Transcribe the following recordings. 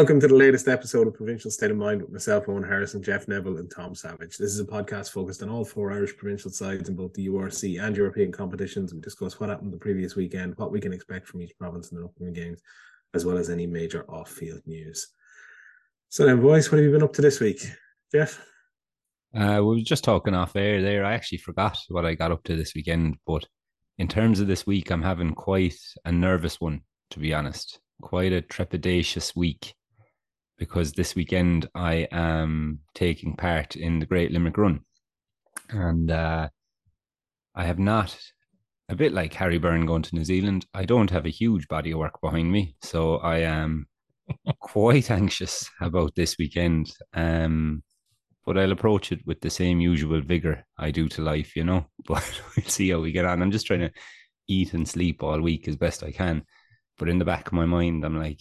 Welcome to the latest episode of Provincial State of Mind with myself, Owen Harrison, Jeff Neville, and Tom Savage. This is a podcast focused on all four Irish provincial sides in both the URC and European competitions. We discuss what happened the previous weekend, what we can expect from each province in the upcoming games, as well as any major off-field news. So then, boys, what have you been up to this week? Jeff? Uh, we were just talking off air there. I actually forgot what I got up to this weekend, but in terms of this week, I'm having quite a nervous one, to be honest quite a trepidatious week because this weekend I am taking part in the Great Limerick Run. And uh, I have not, a bit like Harry Byrne going to New Zealand, I don't have a huge body of work behind me. So I am quite anxious about this weekend. Um, but I'll approach it with the same usual vigor I do to life, you know. But we'll see how we get on. I'm just trying to eat and sleep all week as best I can. But in the back of my mind, I'm like,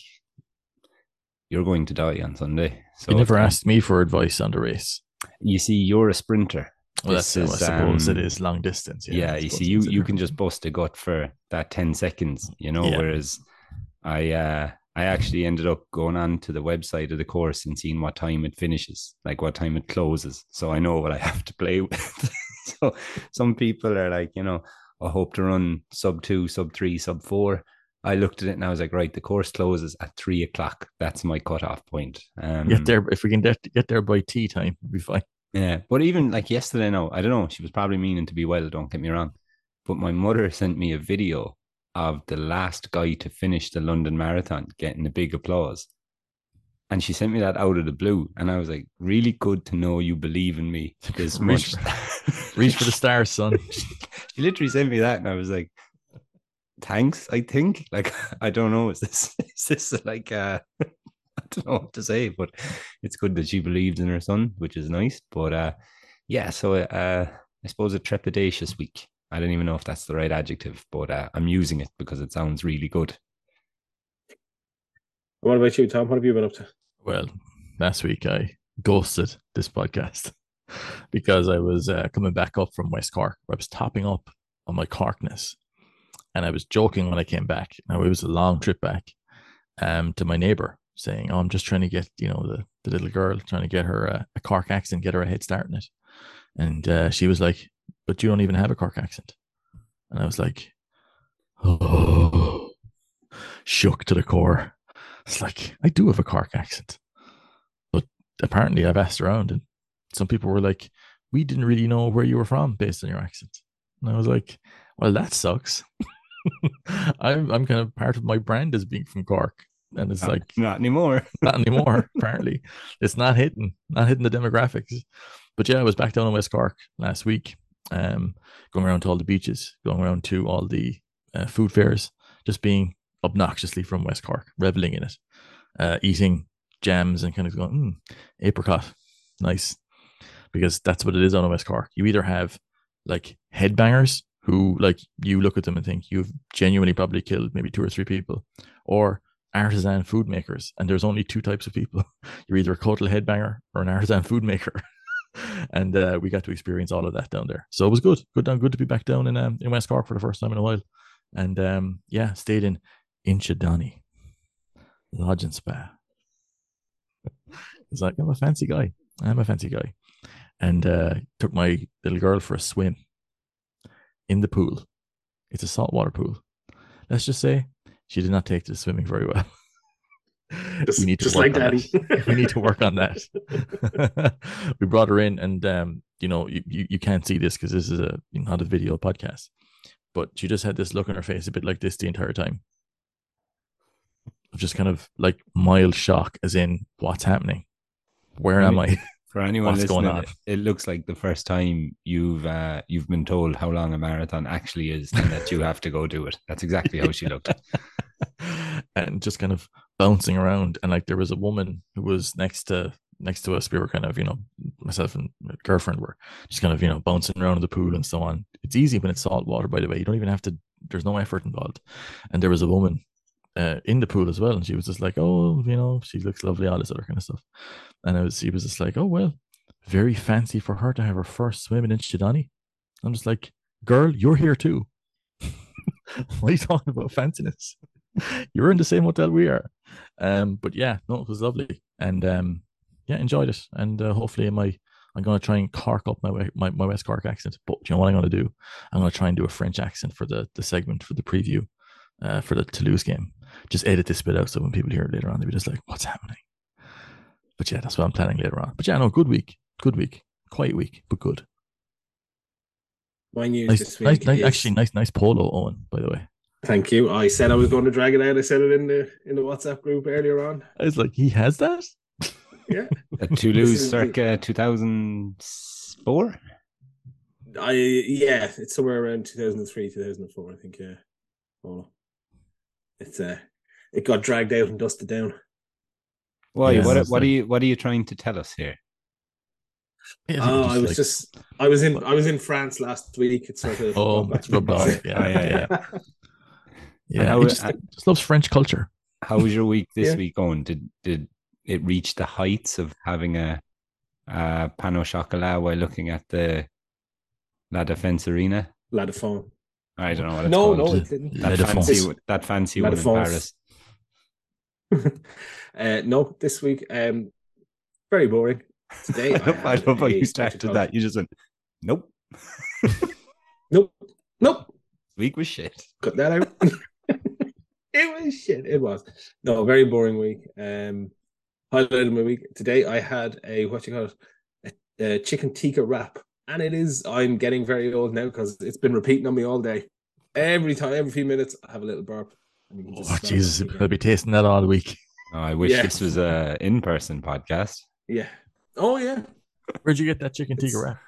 you're going to die on Sunday. So you never asked me for advice on the race. You see, you're a sprinter. Well, that's is, I suppose um, it is long distance. Yeah, yeah you see, you you can just bust a gut for that ten seconds, you know. Yeah. Whereas I uh I actually ended up going on to the website of the course and seeing what time it finishes, like what time it closes, so I know what I have to play with. so some people are like, you know, I hope to run sub two, sub three, sub four. I looked at it and I was like, right, the course closes at three o'clock. That's my cutoff point. Um, get there if we can get get there by tea time, we'll be fine. Yeah, but even like yesterday, no, I don't know. She was probably meaning to be well. Don't get me wrong, but my mother sent me a video of the last guy to finish the London Marathon getting a big applause, and she sent me that out of the blue, and I was like, really good to know you believe in me this much. Reach for the stars, son. she literally sent me that, and I was like, thanks i think. Like i don't know is this is this like uh i don't know what to say but it's good that she believed in her son which is nice. But uh yeah so uh i suppose a trepidatious week. I don't even know if that's the right adjective but uh, i'm using it because it sounds really good. What about you tom? What have you been up to? Well last week i ghosted this podcast because i was uh, coming back up from west cork. I was topping up on my corkness and I was joking when I came back. Now it was a long trip back um, to my neighbor saying, Oh, I'm just trying to get, you know, the, the little girl, trying to get her a, a Cork accent, get her a head start in it. And uh, she was like, But you don't even have a Cork accent. And I was like, Oh, shook to the core. It's like, I do have a Cork accent. But apparently I've asked around and some people were like, We didn't really know where you were from based on your accent. And I was like, Well, that sucks. I'm I'm kind of part of my brand as being from Cork. And it's not, like not anymore. not anymore, apparently. It's not hitting, not hitting the demographics. But yeah, I was back down in West Cork last week, um, going around to all the beaches, going around to all the uh, food fairs, just being obnoxiously from West Cork, reveling in it, uh, eating jams and kind of going, mm, apricot, nice. Because that's what it is on West Cork. You either have like headbangers who like you look at them and think you've genuinely probably killed maybe two or three people, or artisan food makers. And there's only two types of people. You're either a total headbanger or an artisan food maker. and uh, we got to experience all of that down there. So it was good, good down, good to be back down in um, in West Cork for the first time in a while. And um, yeah, stayed in Inchydoney Lodge and Spa. it's like I'm a fancy guy. I'm a fancy guy, and uh, took my little girl for a swim in the pool. It's a saltwater pool. Let's just say she did not take to swimming very well. Just, we need to just like daddy. we need to work on that. we brought her in, and um, you know, you, you, you can't see this because this is a not a video podcast, but she just had this look on her face, a bit like this the entire time. of Just kind of like mild shock, as in, what's happening? Where am I? For anyone What's listening, it, it, looks like the first time you've uh, you've been told how long a marathon actually is, and that you have to go do it. That's exactly how she looked, and just kind of bouncing around. And like there was a woman who was next to next to us. We were kind of you know myself and my girlfriend were just kind of you know bouncing around in the pool and so on. It's easy when it's salt water, by the way. You don't even have to. There's no effort involved. And there was a woman uh, in the pool as well. And she was just like, oh, you know, she looks lovely, all this other kind of stuff. And I was, he was just like, oh, well, very fancy for her to have her first swim in Inchydoney. I'm just like, girl, you're here too. what are you talking about fanciness? You're in the same hotel we are. Um, but yeah, no, it was lovely, and um, yeah, enjoyed it, and uh, hopefully my I'm gonna try and Cork up my, my my West Cork accent. But you know what I'm gonna do? I'm gonna try and do a French accent for the the segment for the preview, uh, for the Toulouse game. Just edit this bit out so when people hear it later on, they'll be just like, "What's happening?" But yeah, that's what I'm planning later on. But yeah, no, good week, good week, quiet week, but good. My news Nice, this week nice is- actually nice, nice polo, Owen. By the way, Thank you. I said I was going to drag it out. I said it in the in the WhatsApp group earlier on. I was like, he has that. Yeah. Toulouse is the- circa 2004. I yeah, it's somewhere around 2003, 2004, I think. Yeah. Oh, it's uh, it got dragged out and dusted down. Why? Yeah, what? that's What are you? What are you trying to tell us here? Oh, I was like- just I was in I was in France last week. It's sort of Oh, gone back it's to me. rubbed off. Yeah, yeah, yeah, yeah. how- he just, uh, just loves French culture. How was your week this Yeah. week going? Did did it reach the heights of having a, a pan au chocolat while looking at the La Defense Arena? La Défense. I don't know what it's No, called. no, it didn't. That Défense. fancy, one- that fancy La one in Paris. uh, no, this week, um, very boring. Today, I love, I had love how a- you what started that. You just went, nope. Nope, nope. Week was shit. Cut that out. it was shit. It was no very boring week. Um, highlight of my week today. I had a what you call it, a, a chicken tikka wrap, and it is. I'm getting very old now because it's been repeating on me all day. Every time, every few minutes, I have a little burp. and you can just Oh, Jesus, I'll be tasting that all week. Oh, I wish Yeah. this was a in-person podcast. Yeah. Oh yeah. Where'd you get that chicken tikka wrap?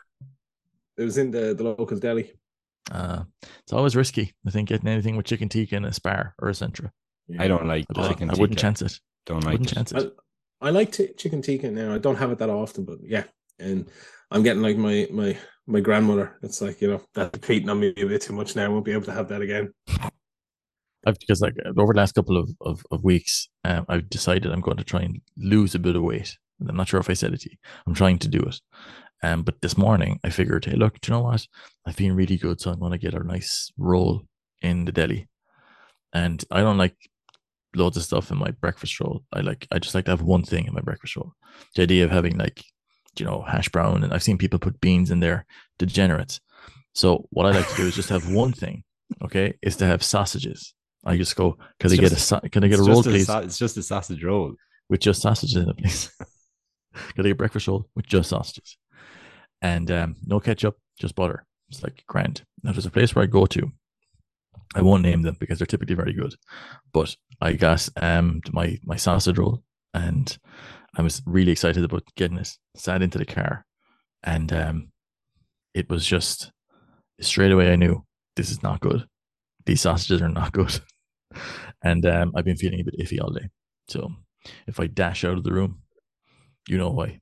It was in the the local deli. Uh, it's always risky. I think getting anything with chicken tikka in a spar or a centra. I don't like I'd be chicken I wouldn't tikka. chance it. Don't I like wouldn't it. chance it. I, I like t- chicken tikka now. I don't have it that often, but yeah, and I'm getting like my my my grandmother. It's like you know that's repeating on me a bit too much now. I won't be able to have that again. I've because like over the last couple of, of, of weeks, um, I've decided I'm going to try and lose a bit of weight. And I'm not sure if I said it to you. I'm trying to do it. Um, but this morning I figured, hey, look, do you know what? I'm feeling really good, so I'm going to get a nice roll in the deli. And I don't like loads of stuff in my breakfast roll. I like I just like to have one thing in my breakfast roll. The idea of having like, you know, hash brown, and I've seen people put beans in there, degenerates. So what I like to do is just have one thing. Okay, is to have sausages. I just go, can It's I get a just- can I get a roll, just please, it's just a sausage roll. with just sausages in it, please? can I get a breakfast roll with just sausages, and um, no ketchup, just butter. It's like grand. Now there's a place where I go to. I won't name them because they're typically very good, but I got um my my sausage roll, and I was really excited about getting it. Sat into the car, and um, it was just straight away I knew this is not good. These sausages are not good, and um, I've been feeling a bit iffy all day. So if I dash out of the room, you know why.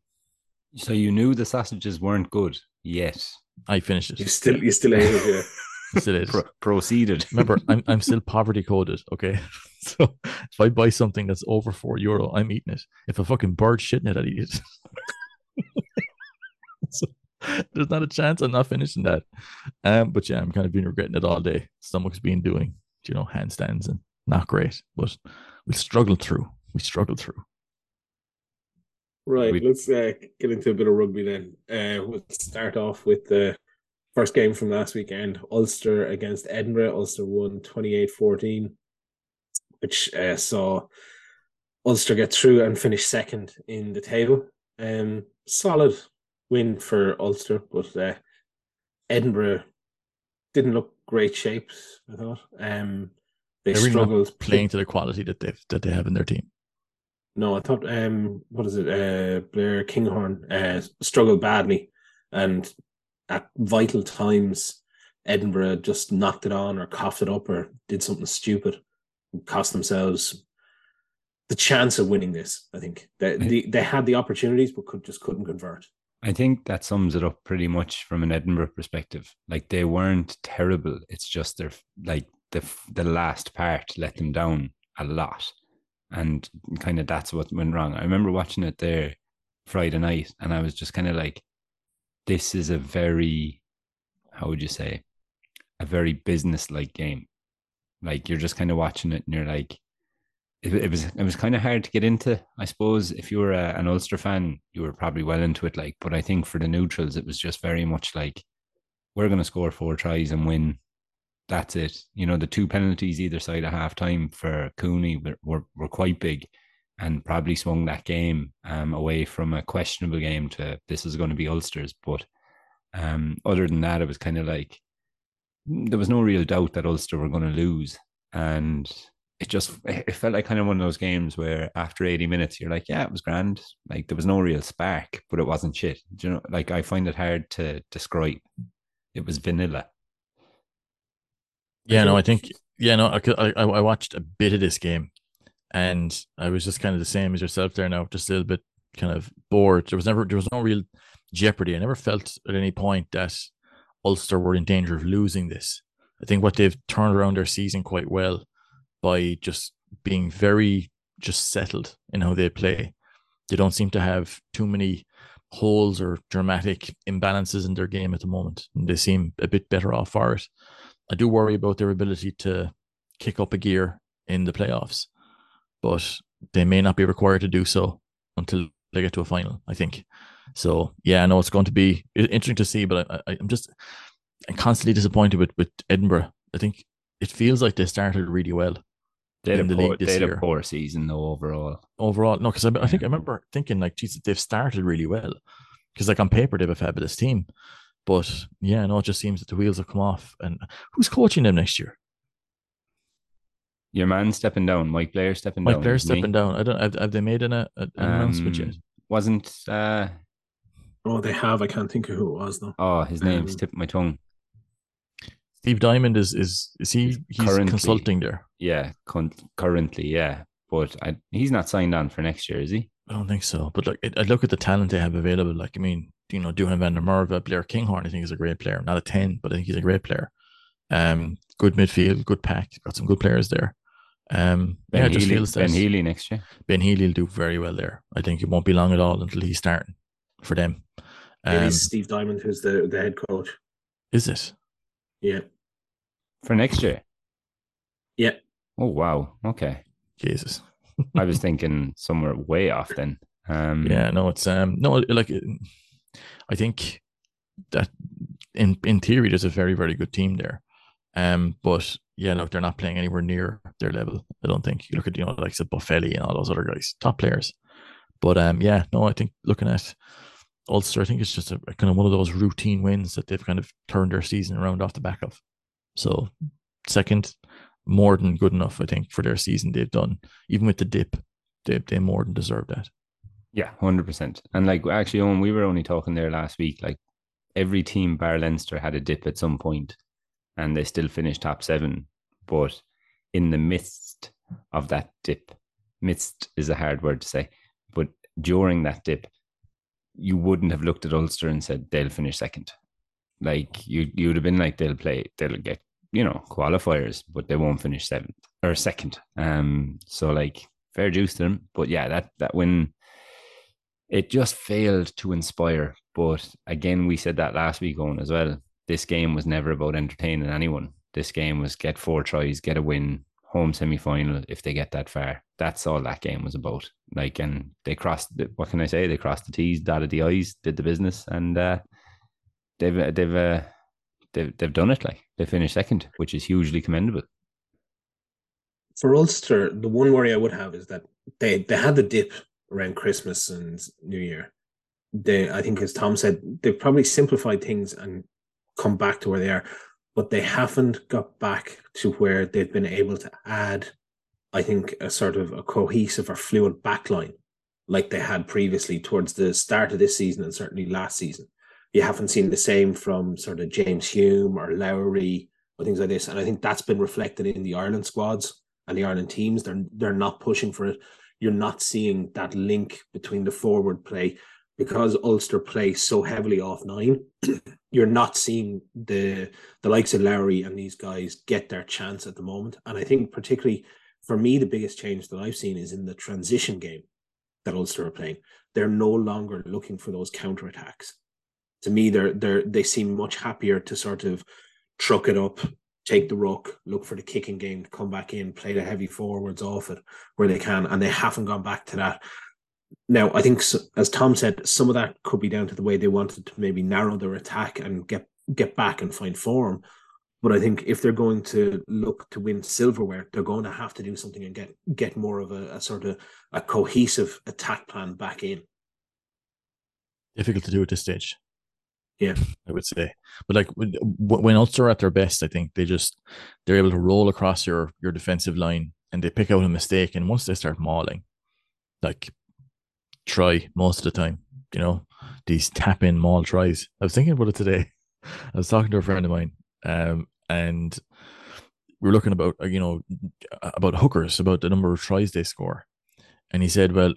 So you knew the sausages weren't good yet. I finished it. You still you still ate it. Yeah. Still is. Pro- proceeded. Remember, I'm I'm still poverty coded. Okay, so if I buy something that's over four euro, I'm eating it. If a fucking bird shitting it, I'd eat it. so, there's not a chance I'm not finishing that. Um, but yeah, I'm kind of been regretting it all day. Stomach's been doing, you know, handstands and not great, but we struggled through. We struggled through. Right. We- Let's uh, get into a bit of rugby then. Uh, we'll start off with the first game from last weekend Ulster against Edinburgh. Ulster won 28 14, which uh, saw Ulster get through and finish second in the table. Um, solid win for Ulster, but uh, Edinburgh didn't look great shapes, I thought. Um, they They're really struggled Playing to the quality that they that they have in their team. No, I thought um what is it? Uh Blair Kinghorn uh struggled badly and at vital times Edinburgh just knocked it on or coughed it up or did something stupid cost themselves the chance of winning this, I think. They they, they had the opportunities but could just couldn't convert. I think that sums it up pretty much from an Edinburgh perspective. Like they weren't terrible. It's just their like the the last part let them down a lot, and kind of that's what went wrong. I remember watching it there Friday night, and I was just kind of like, "This is a very, how would you say, a very business like game. Like you're just kind of watching it, and you're like, it, it was it was kind of hard to get into. I suppose if you were a, an Ulster fan, you were probably well into it. Like, but I think for the neutrals, it was just very much like we're going to score four tries and win. That's it. You know, the two penalties either side of half time for Cooney were, were, were quite big and probably swung that game um, away from a questionable game to this is going to be Ulster's. But um, other than that, it was kind of like there was no real doubt that Ulster were going to lose. And it just it felt like kind of one of those games where after 80 minutes you're like yeah it was grand. Like there was no real spark but it wasn't shit. Do you know like i find it hard to describe. It was vanilla. Yeah no i think yeah no I, I i watched a bit of this game and i was just kind of the same as yourself there now just a little bit kind of bored. There was never there was no real jeopardy. I never felt at any point that ulster were in danger of losing this i think what they've turned around their season quite well by just being very just settled in how they play. They don't seem to have too many holes or dramatic imbalances in their game at the moment. And they seem a bit better off for it. I do worry about their ability to kick up a gear in the playoffs, but they may not be required to do so until they get to a final, I think. So yeah, I know it's going to be interesting to see, but I, am just I'm constantly disappointed with, with Edinburgh. I think it feels like they started really well they had, a, the poor, they had a poor season though overall. Overall, no, because I, I, think I remember thinking like, Jesus, they've started really well. Because like on paper, they have a fabulous team, but yeah, no, it just seems that the wheels have come off. And who's coaching them next year? Your man stepping down, Mike Blair stepping Mike down. Mike Blair stepping me? down. I don't. Have, have they made an, a, an um, announcement yet? Wasn't. uh Oh, they have. I can't think of who it was though. Oh, his name's um, tipping my tongue. Steve Diamond is is is he he's currently, consulting there? Yeah, con- currently, yeah, but I, he's not signed on for next year, is he? I don't think so. But like, I look at the talent they have available. Like, I mean, you know, Duhan van der Merwe, Blair Kinghorn, I think is a great player. Not a ten, but I think he's a great player. Um, good midfield, good pack. Got some good players there. Um, ben yeah, Healy, just feels Ben Healy next year. Ben Healy will do very well there. I think it won't be long at all until he's starting for them. Um, it is Steve Diamond who's the, the head coach. Is it? Yeah. For next year? Yeah. Oh wow. Okay. Jesus. I was thinking somewhere way off then. Um Yeah, no, it's um no like I think that in in theory there's a very, very good team there. Um, but yeah, look, they're not playing anywhere near their level. I don't think. You look at you know like the Boffelli and all those other guys, top players. But um, yeah, no, I think looking at Ulster, I think it's just a, a kind of one of those routine wins that they've kind of turned their season around off the back of. So second, more than good enough, I think, for their season they've done. Even with the dip, they they more than deserve that. Yeah, hundred percent. And like actually, when we were only talking there last week, like every team bar Leinster had a dip at some point, and they still finished top seven. But in the midst of that dip, midst is a hard word to say, but during that dip, you wouldn't have looked at Ulster and said they'll finish second. Like you, you would have been like they'll play, they'll get you know, qualifiers, but they won't finish seventh or second. Um, so like fair juice to them. But yeah, that that win it just failed to inspire. But again, we said that last week on as well. This game was never about entertaining anyone. This game was get four tries, get a win, home semi final if they get that far. That's all that game was about. Like, and they crossed. What can I say? They crossed the T's, dotted the I's, did the business, and uh, they've they've uh, they've they've done it. Like they finished second, which is hugely commendable. For Ulster, the one worry I would have is that they they had the dip around Christmas and New Year. They, I think, as Tom said, they've probably simplified things and come back to where they are, but they haven't got back to where they've been able to add, I think, a sort of a cohesive or fluid backline like they had previously towards the start of this season and certainly last season you haven't seen the same from sort of James Hume or Lowry or things like this. And I think that's been reflected in the Ireland squads and the Ireland teams. They're they're not pushing for it. You're not seeing that link between the forward play because Ulster play so heavily off nine. you're not seeing the the likes of Lowry and these guys get their chance at the moment. And I think particularly for me, the biggest change that I've seen is in the transition game that Ulster are playing. They're no longer looking for those counter attacks to me they're they're they seem much happier to sort of truck it up take the ruck, look for the kicking game, come back in, play the heavy forwards off it where they can, and they haven't gone back to that. Now, I think, as Tom said, some of that could be down to the way they wanted to maybe narrow their attack and get get back and find form. But I think if they're going to look to win silverware, they're going to have to do something and get get more of a, a sort of a cohesive attack plan back in. Difficult to do at this stage. Yeah, I would say. But like when Ulster are at their best, I think they just they're able to roll across your your defensive line and they pick out a mistake. And once they start mauling, like try most of the time, you know, these tap in maul tries. I was thinking about it today. I was talking to a friend of mine, um, and we were looking about uh, you know about hookers, about the number of tries they score, and he said, well,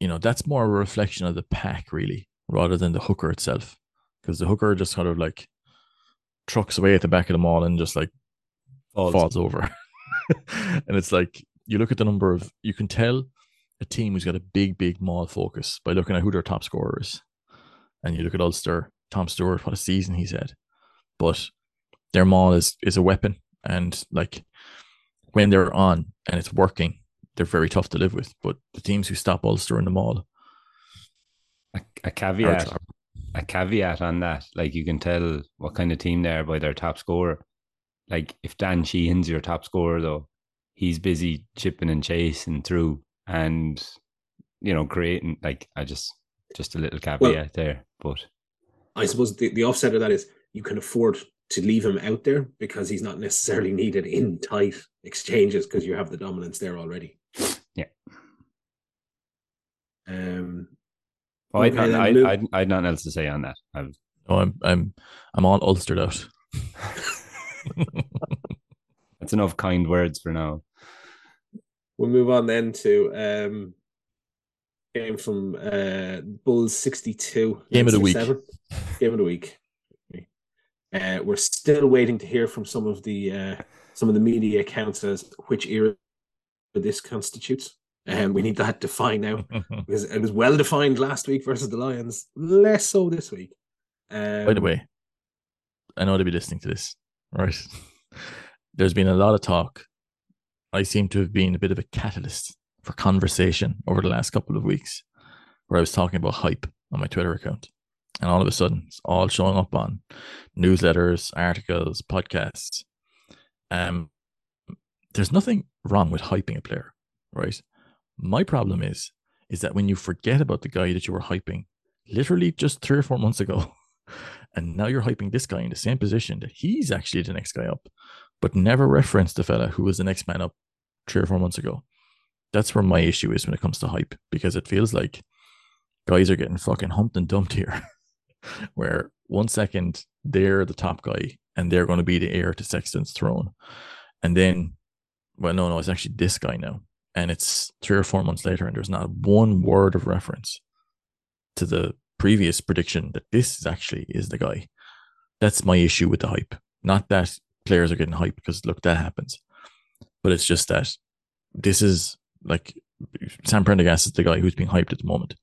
you know, that's more a reflection of the pack really, rather than the hooker itself because the hooker just kind of like trucks away at the back of the maul and just like falls, falls over. and it's like you look at the number of you can tell a team who's got a big, big maul focus by looking at who their top scorer is. And you look at Ulster, Tom Stewart, what a season he's had. But their maul is is a weapon. And like when they're on and it's working, they're very tough to live with. But the teams who stop Ulster in the maul. A, a caveat a caveat on that. Like you can tell what kind of team they are by their top scorer. Like if Dan Sheehan's your top scorer, though, he's busy chipping and chasing through and you know creating. Like I just just a little caveat well, there, but I suppose the, the offset of that is you can afford to leave him out there because he's not necessarily needed in tight exchanges because you have the dominance there already. Yeah. Um, Oh, okay, I'd, I'd, I'd, I'd, nothing else to say on that. I've... Oh, I'm I'm I'm all ulstered out. That's enough kind words for now. We'll move on then to um game from uh Bulls 62. Game of the week. Game of the week. Uh, we're still waiting to hear from some of the uh, some of the media accounts as which era this constitutes and um, we need that defined now because it was well defined last week versus the Lions, less so this week. Um, By the way, I know they'll be listening to this, right? There's been a lot of talk. I seem to have been a bit of a catalyst for conversation over the last couple of weeks, where I was talking about hype on my Twitter account, and all of a sudden, it's all showing up on newsletters, articles, podcasts. Um, there's nothing wrong with hyping a player, right? My problem is, is that when you forget about the guy that you were hyping literally just three or four months ago, and now you're hyping this guy in the same position that he's actually the next guy up, but never referenced the fella who was the next man up three or four months ago. That's where my issue is when it comes to hype, because it feels like guys are getting fucking humped and dumped here. where one second they're the top guy and they're going to be the heir to Sexton's throne. And then, well, no, no, it's actually this guy now and it's three or four months later, and there's not one word of reference to the previous prediction that this is actually is the guy. That's my issue with the hype. Not that players are getting hyped because look, that happens, but it's just that this is like Sam Prendergast is the guy who's being hyped at the moment.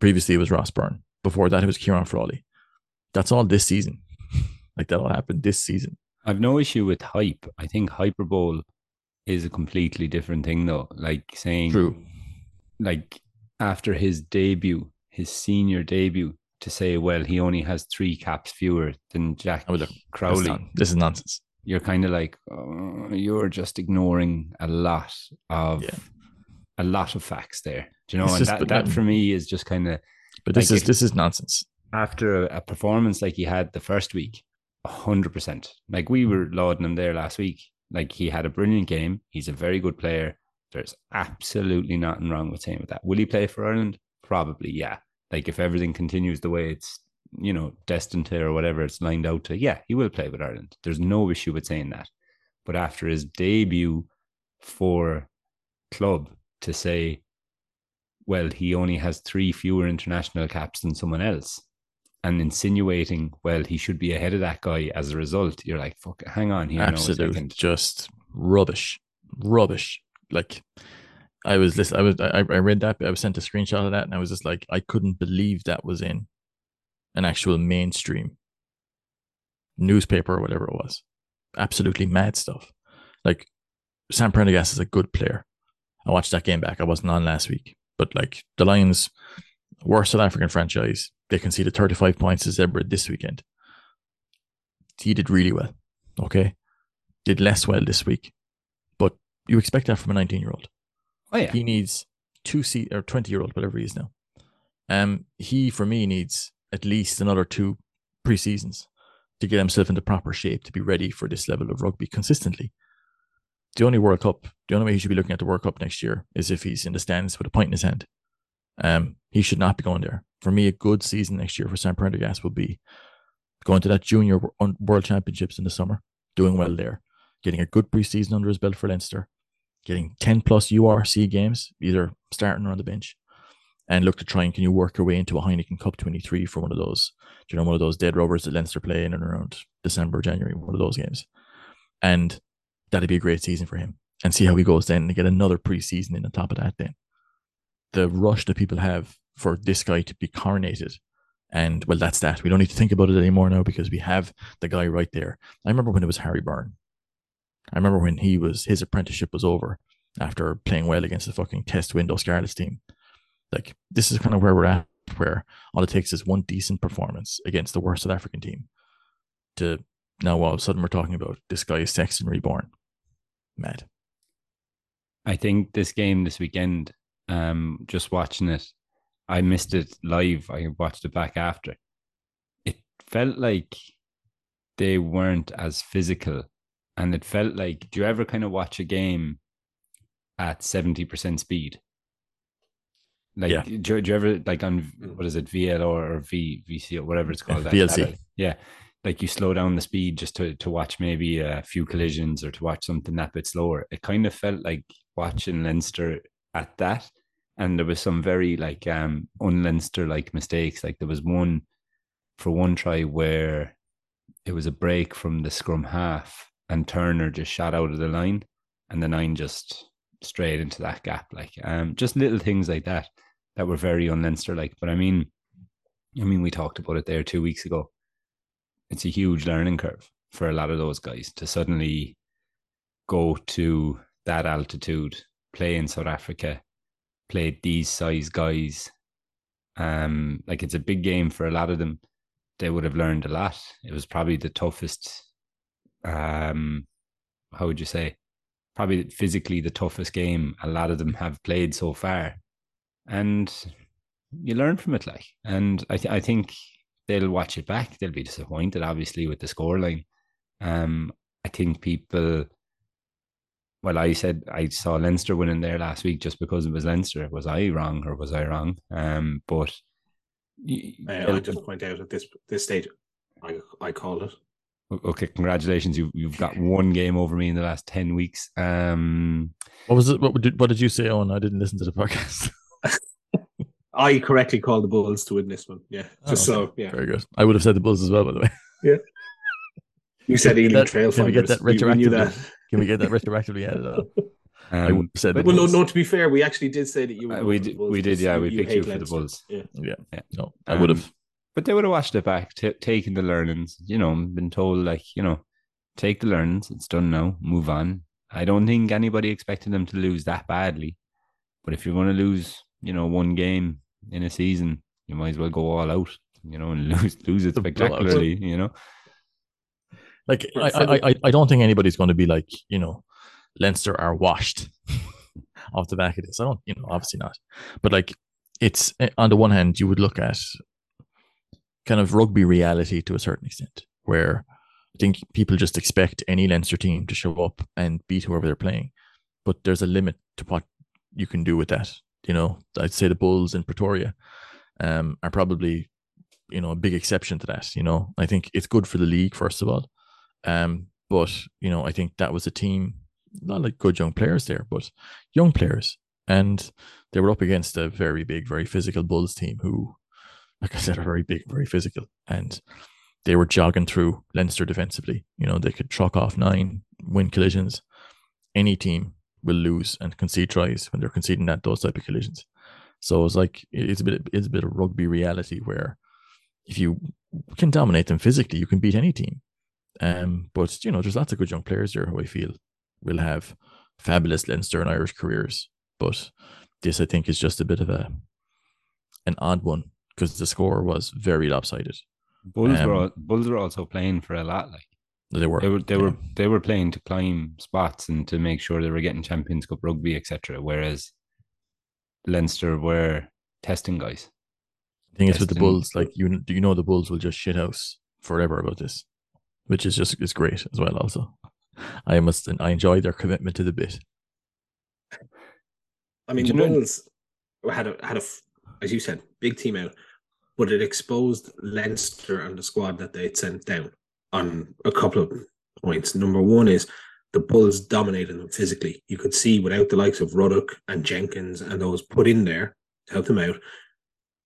Previously, it was Ross Byrne. Before that, it was Ciarán Frawley. That's all this season. like that all happened this season. I've no issue with hype. I think hyperbole is a completely different thing though. Like saying True. like after his debut, his senior debut, to say, well, he only has three caps fewer than Jack Crowley. Not, this is nonsense. You're kind of like oh, you're just ignoring a lot of yeah. a lot of facts there. Do you know? It's and just, that, that for me is just kind of. But this like is this is nonsense. After a, a performance like he had the first week, hundred percent. Like we were lauding him there last week. Like he had a brilliant game. He's a very good player. There's absolutely nothing wrong with saying with that. Will he play for Ireland? Probably, yeah. Like if everything continues the way it's you know destined to or whatever it's lined out to, yeah, he will play with Ireland. There's no issue with saying that. But after his debut for club to say, well, he only has three fewer international caps than someone else, and insinuating, well, he should be ahead of that guy as a result, you're like, fuck, hang on here. Absolute, just rubbish, rubbish. Like, I was this, I was, I, I read that, I was sent a screenshot of that, and I was just like, I couldn't believe that was in an actual mainstream newspaper or whatever it was. absolutely mad stuff. Like Sam Prendergast is a good player. I watched that game back. I wasn't on last week, but like the Lions, worst South African franchise, they conceded 35 points to Zebre this weekend. He did really well. Okay. Did less well this week. But you expect that from a 19 year old. Oh yeah. He needs two se- or 20 year old, whatever he is now. Um, he for me needs at least another two pre-seasons to get himself into proper shape to be ready for this level of rugby consistently. The only World Cup, the only way he should be looking at the World Cup next year is if he's in the stands with a pint in his hand. Um, he should not be going there. For me, a good season next year for Sam Prendergast would be going to that junior world championships in the summer, doing well there, getting a good preseason under his belt for Leinster, getting 10 plus URC games, either starting or on the bench, and look to try and can you work your way into a Heineken Cup 23 for one of those, you know, one of those dead rubbers that Leinster play in and around December, January, one of those games. And that'd be a great season for him. And see how he goes then and get another preseason in on top of that then. The rush that people have for this guy to be coronated. And well, that's that. We don't need to think about it anymore now because we have the guy right there. I remember when it was Harry Byrne. I remember when he was his apprenticeship was over after playing well against the fucking test window Scarlets team. Like this is kind of where we're at, where all it takes is one decent performance against the worst South African team to now all of a sudden we're talking about this guy is Sexton reborn. Mad. I think this game this weekend, um, just watching it, I missed it live. I watched it back after. It felt like they weren't as physical. And it felt like, do you ever kind of watch a game at 70% speed? Like, Yeah. do, do you ever, like on, what is it, VLO or V, VC or whatever it's called? that- VLC. that- yeah. Like you slow down the speed just to, to watch maybe a few collisions or to watch something that bit slower. It kind of felt like watching Leinster at that and there was some very like um un-Leinster like mistakes. Like there was one for one try where it was a break from the scrum half and Turner just shot out of the line and the nine just straight into that gap. Like um just little things like that that were very un-Leinster like. But I mean I mean we talked about it there two weeks ago. It's a huge learning curve for a lot of those guys to suddenly go to that altitude, play in South Africa, play these size guys. Um, like it's a big game for a lot of them. They would have learned a lot. It was probably the toughest. Um, how would you say? Probably physically the toughest game a lot of them have played so far, and you learn from it. Like, and I, th- I think they'll watch it back. They'll be disappointed, obviously, with the scoreline. Um, I think people well, I said I saw Leinster winning there last week just because it was Leinster. Was I wrong or was I wrong? Um, but Uh, I just point out at this this stage, I I called it. okay, congratulations! You you've got one game over me in the last ten weeks. Um, What was it? What did, what did you say, on I didn't listen to the podcast. I correctly called the Bulls to win this one. Yeah, just Oh, so yeah. Very good. I would have said the Bulls as well, by the way. Yeah. You said Can we Ealing get that- Trail can we get that We- we knew retroactively? that. Can we get that retroactively added on? I um, would have said the but- Well, no, Bulls. no. To be fair, we actually did say that you. Would uh, we for the did, Bulls we did, yeah, we picked you for the Bulls. Yeah. Yeah. Yeah. No, I would have. Um, but they would have watched it back, t- taken the learnings. You know, been told like you know, take the learnings. It's done now. Move on. I don't think anybody expected them to lose that badly. But if you're going to lose, you know, one game in a season, you might as well go all out. You know, and lose lose it spectacularly. You know. Like, I, I, I, I don't think anybody's going to be like, you know, Leinster are washed off the back of this. I don't, you know, obviously not. But like, it's eh, on the one hand, you would look at kind of rugby reality to a certain extent, where I think people just expect any Leinster team to show up and beat whoever they're playing. But there's a limit to what you can do with that. You know, I'd say the Bulls in Pretoria um, are probably, you know, a big exception to that. You know, I think it's good for the league, first of all. Um, but you know, I think that was a team, not like good young players there, but young players, and they were up against a very big, very physical Bulls team who, like I said, are very big, very physical, and they were jogging through Leinster defensively. You know, they could truck off nine, win collisions. Any team will lose and concede tries when they're conceding that those type of collisions. So it's like it's a bit, it's a bit of rugby reality where if you can dominate them physically, you can beat any team Um, but you know, there's lots of good young players there who I feel will have fabulous Leinster and Irish careers. But this, I think, is just a bit of a an odd one because the score was very lopsided. Bulls Um, were Bulls were also playing for a lot. Like They were, they were they yeah. were they were playing to climb spots and to make sure they were getting Champions Cup rugby, etc. Whereas Leinster were testing guys. The thing is with the Bulls, like you, do you know, the Bulls will just shit house forever about this, which is just is great as well. Also, I must, I enjoy their commitment to the bit. I mean, the you know- Bulls had a had a, as you said, big team out, but it exposed Leinster and the squad that they'd sent down on a couple of points. Number one is the Bulls dominated them physically. You could see without the likes of Ruddock and Jenkins and those put in there to help them out,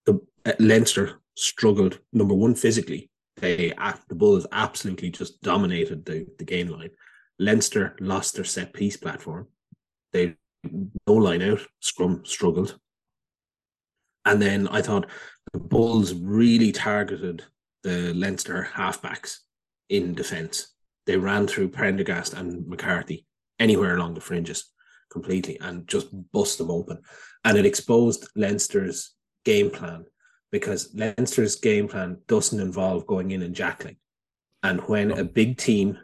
the uh, Leinster struggled. Number one physically, they the Bulls absolutely just dominated the the game line. Leinster lost their set piece platform. They no line out, scrum struggled. And then I thought the Bulls really targeted the Leinster halfbacks in defence. They ran through Prendergast and McCarthy anywhere along the fringes completely and just bust them open. And it exposed Leinster's game plan because Leinster's game plan doesn't involve going in and jackling. And when a big team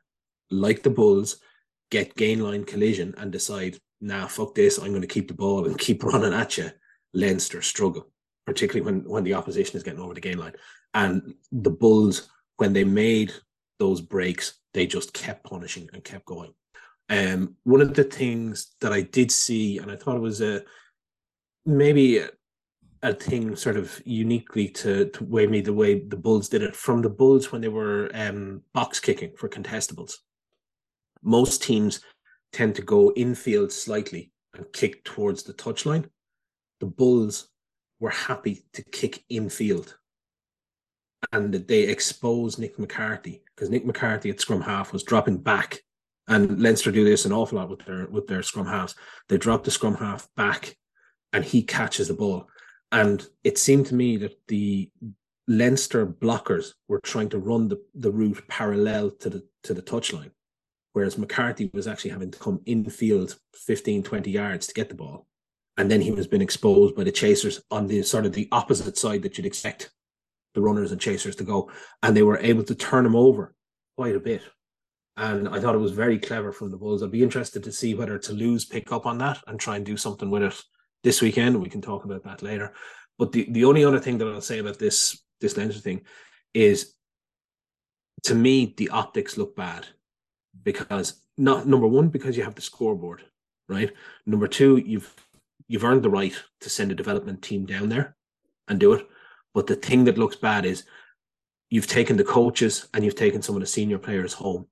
like the Bulls get gain line collision and decide, nah, fuck this, I'm going to keep the ball and keep running at you, Leinster struggle, particularly when, when the opposition is getting over the gain line. And the Bulls, when they made those breaks, they just kept punishing and kept going. Um, one of the things that I did see, and I thought it was a maybe a, a thing sort of uniquely to, to way me the way the Bulls did it from the Bulls when they were um, box kicking for contestables. Most teams tend to go infield slightly and kick towards the touchline. The Bulls were happy to kick infield. And they exposed Nick McCarthy because Nick McCarthy at scrum half was dropping back. And Leinster do this an awful lot with their with their scrum halves. They drop the scrum half back and he catches the ball. And it seemed to me that the Leinster blockers were trying to run the, the route parallel to the to the touchline whereas McCarthy was actually having to come infield 15, 20 yards to get the ball. And then he was being exposed by the chasers on the sort of the opposite side that you'd expect the runners and chasers to go. And they were able to turn him over quite a bit. And I thought it was very clever from the Bulls. I'd be interested to see whether Toulouse pick up on that and try and do something with it this weekend. We can talk about that later. But the, the only other thing that I'll say about this this Leinster thing is to me the optics look bad because not number one because you have the scoreboard right number two you've you've earned the right to send a development team down there and do it but the thing that looks bad is you've taken the coaches and you've taken some of the senior players home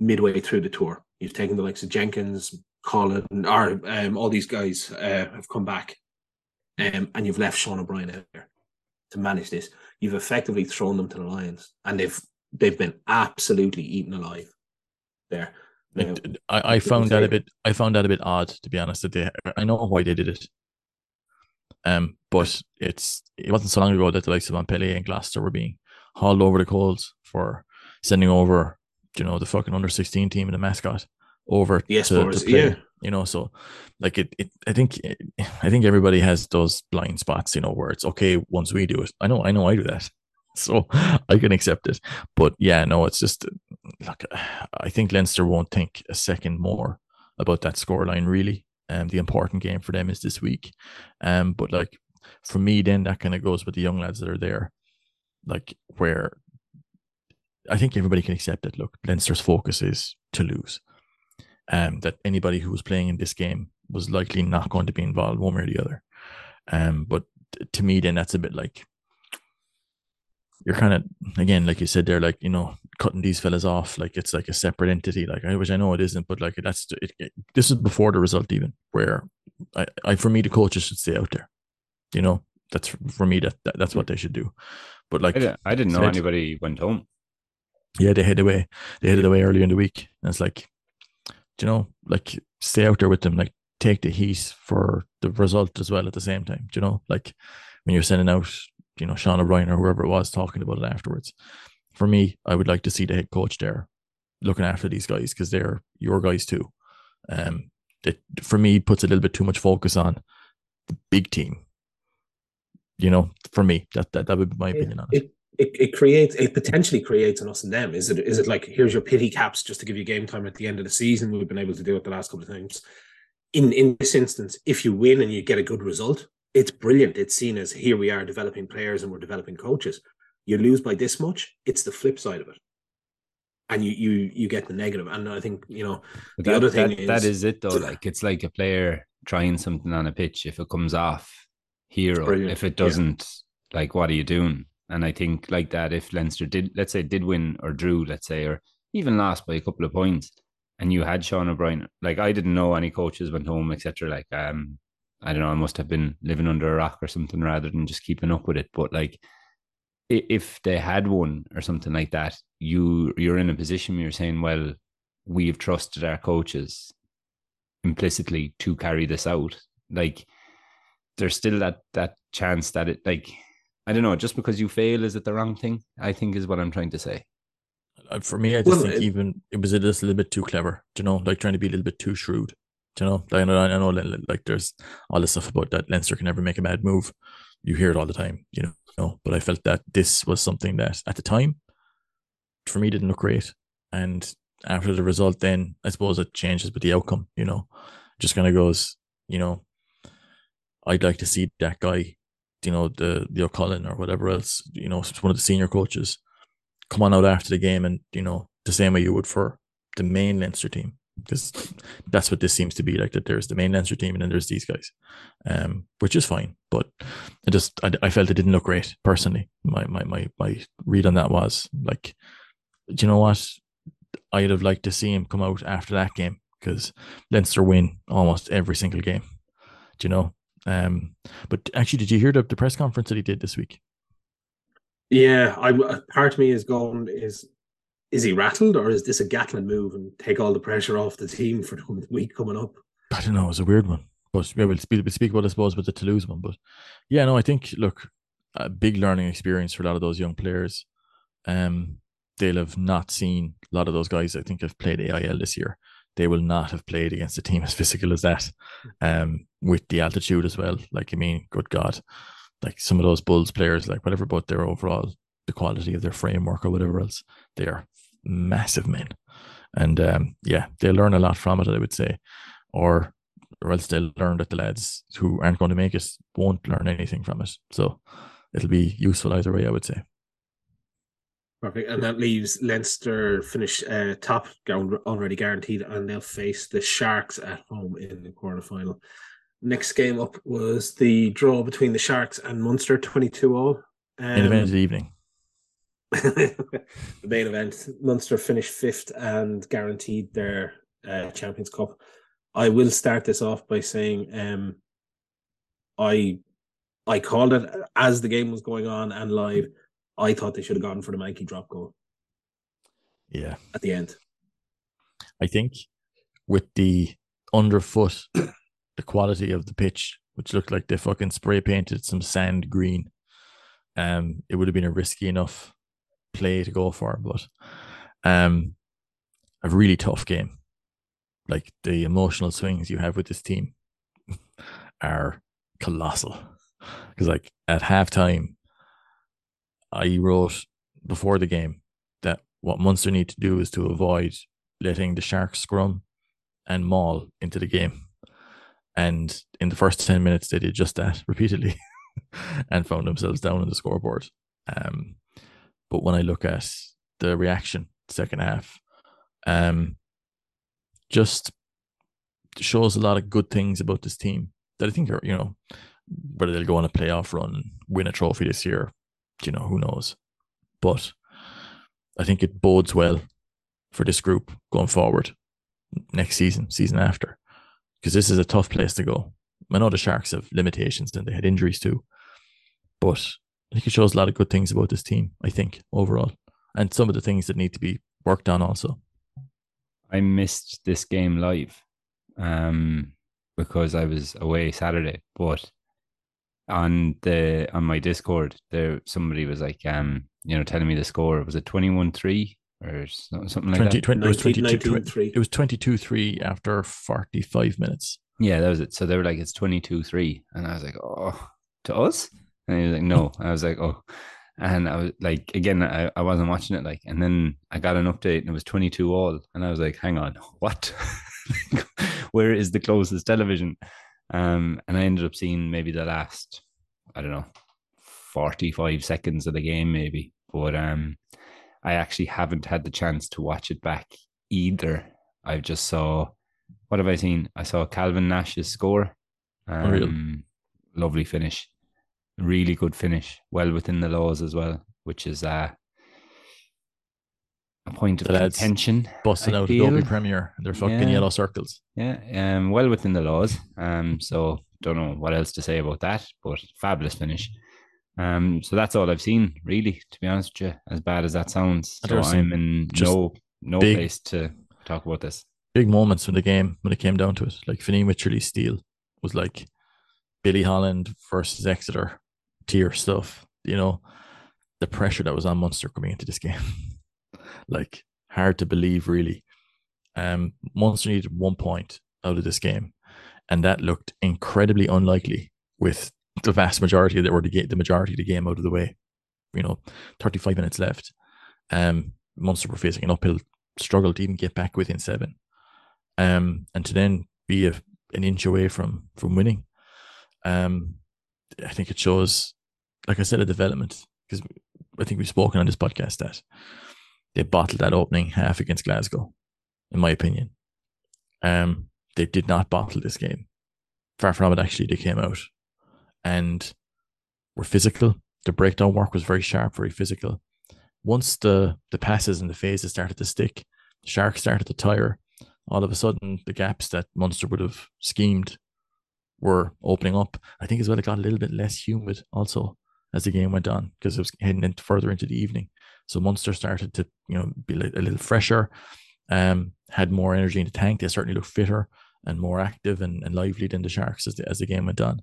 midway through the tour you've taken the likes of jenkins Cullen or um, all these guys uh, have come back um, and you've left sean o'brien out there to manage this you've effectively thrown them to the lions and they've they've been absolutely eaten alive there. Now, I, I found that a bit. I found that a bit odd, to be honest. That they, I know why they did it. Um, but it's it wasn't so long ago that the likes of Montpellier and Gloucester were being hauled over the coals for sending over, you know, the fucking under sixteen team and the mascot over Yes, to, to play. yeah. You know, so like it, it, I think, I think everybody has those blind spots. You know, where it's okay once we do it. I know, I know, I do that so I can accept it. But yeah, no, it's just look. I think Leinster won't think a second more about that scoreline. Really, um, the important game for them is this week. Um, but like for me, then that kind of goes with the young lads that are there, like where I think everybody can accept that. Look, Leinster's focus is to lose. Um, that anybody who was playing in this game was likely not going to be involved one way or the other. Um, but to me, then that's a bit like you're kind of again, like you said, they're like you know cutting these fellas off like it's like a separate entity. Like I wish I know it isn't, but like that's it, it, this is before the result even. Where I, I for me the coaches should stay out there. You know that's for me that, that that's what they should do. But like I, di- I didn't know said- anybody went home. yeah, they headed away. They headed away earlier in the week. And it's like, do you know, like stay out there with them, like take the heat for the result as well at the same time. Do you know, like when you're sending out, you know, Sean O'Brien or whoever it was talking about it afterwards. for me, I would like to see the head coach there looking after these guys because they're your guys too. Um, it for me puts a little bit too much focus on the big team. You know, for me, that that, that would be my opinion on it. It, it creates it potentially creates an us and them. Is it is it like here's your pity caps just to give you game time at the end of the season? We've been able to do it the last couple of times. In in this instance, if you win and you get a good result, it's brilliant. It's seen as here we are developing players and we're developing coaches. You lose by this much, it's the flip side of it. And you you you get the negative. And I think, you know, the that, other thing that, is that is it though. Like it's like a player trying something on a pitch. If it comes off, hero. If it doesn't, yeah. like what are you doing? And I think like that, if Leinster did let's say did win or drew, let's say, or even lost by a couple of points, and you had Sean O'Brien, like I didn't know any coaches went home, etc. Like um I don't know, I must have been living under a rock or something rather than just keeping up with it. But like if they had one or something like that, you you're in a position where you're saying, well, we've trusted our coaches implicitly to carry this out. Like there's still that that chance that it like I don't know, just because you fail is it the wrong thing? I think is what I'm trying to say. Uh, for me, I just well, think it, even it was a little bit too clever, you know, like trying to be a little bit too shrewd. You know, I know, I know, like there's all this stuff about that Leinster can never make a bad move. You hear it all the time, you know know, but I felt that this was something that at the time, for me, didn't look great. And after the result, then I suppose it changes, but the outcome, you know, just kind of goes, you know, I'd like to see that guy, you know, the the O'Cullen or whatever else, you know, one of the senior coaches, come on out after the game and you know the same way you would for the main Leinster team, because that's what this seems to be like that there's the main Leinster team and then there's these guys um which is fine but I just I, I felt it didn't look great personally. My, my my my read on that was like do you know what? I'd have liked to see him come out after that game because Leinster win almost every single game do you know? Um but actually did you hear the, the press conference that he did this week? Yeah I part of me is going is is he rattled or is this a Gatland move and take all the pressure off the team for the week coming up? I don't know. It's a weird one. But yeah, we'll speak, we'll speak about, I suppose, with the Toulouse one. But yeah, no, I think, look, a big learning experience for a lot of those young players. Um, they'll have not seen a lot of those guys, I think, have played AIL this year. They will not have played against a team as physical as that, um, with the altitude as well. Like, I mean, good God, like some of those Bulls players, like whatever, but their overall, the quality of their framework or whatever else, they are massive men. And um, yeah, they learn a lot from it, I would say. Or or else they'll learn that the lads who aren't going to make it won't learn anything from it. So it'll be useful either way, I would say. Perfect. And that leaves Leinster finish uh, top already guaranteed, and they'll face the Sharks at home in the quarterfinal. Next game up was the draw between the Sharks and Munster, 22 all. Um, in the the evening. the main event. Munster finished fifth and guaranteed their uh, Champions Cup. I will start this off by saying um, I I called it as the game was going on and live. I thought they should have gone for the Mikey drop goal. Yeah. At the end. I think with the underfoot, the quality of the pitch, which looked like they fucking spray painted some sand green, um, it would have been a risky enough play to go for, but um, a really tough game. Like the emotional swings you have with this team are colossal. Because like at halftime, I wrote before the game that what Munster need to do is to avoid letting the Sharks scrum and maul into the game. And in the first 10 minutes, they did just that repeatedly and found themselves down on the scoreboard. Um, but when I look at the reaction second half, um, just shows a lot of good things about this team that I think are, you know, whether they'll go on a playoff run, win a trophy this year, you know, who knows. But I think it bodes well for this group going forward next season, season after, because this is a tough place to go. I know the Sharks have limitations and they had injuries too, but I think it shows a lot of good things about this team, I think, overall. And some of the things that need to be worked on also. I missed this game live um, because I was away Saturday, but on the on my Discord, there somebody was like, um, you know, telling me the score. Was it 21-3 or something like 20, that? 20 it was 22 19, 3. It was 22-3 after 45 minutes. Yeah, that was it. So they were like, it's 22-3. And I was like, oh, to us? And he was like, no. I was like, oh. And I was like, again, I, I wasn't watching it. Like, and then I got an update and it was 22 all. And I was like, hang on, what? Where is the closest television? Um, and I ended up seeing maybe the last, I don't know, 45 seconds of the game, maybe. But um, I actually haven't had the chance to watch it back either. I just saw, what have I seen? I saw Calvin Nash's score. Unreal. Um, lovely finish. Really good finish. Well within the laws as well, which is uh, a point of contention. Busting out feel. Adobe Premiere. They're fucking Yeah. yellow circles. Yeah, um, well within the laws. Um, so don't know what else to say about that, but fabulous finish. Um, so that's all I've seen, really, to be honest with you, as bad as that sounds. So I'm in no no big- place to talk about this. Big moments in the game when it came down to it. Like Fineen Wycherley steal was like Billy Holland versus Exeter tier stuff. You know, the pressure that was on Munster coming into this game. like hard to believe, really. Um, Munster needed one point out of this game, and that looked incredibly unlikely with the vast majority of the, or the, the majority of the game out of the way. You know, 35 minutes left. Um, Munster were facing an uphill struggle to even get back within seven. Um, and to then be a, an inch away from from winning. Um, I think it shows, like I said, a development because I think we've spoken on this podcast that they bottled that opening half against Glasgow, in my opinion. Um, they did not bottle this game. Far from it, actually, they came out and were physical. The breakdown work was very sharp, very physical. Once the the passes and the phases started to stick, the Sharks started to tire. All of a sudden, the gaps that Munster would have schemed were opening up. I think as well, it got a little bit less humid also as the game went on because it was heading in further into the evening. So Munster started to, you know, be a little fresher, um, had more energy in the tank. They certainly looked fitter and more active and, and lively than the Sharks as the, as the game went on.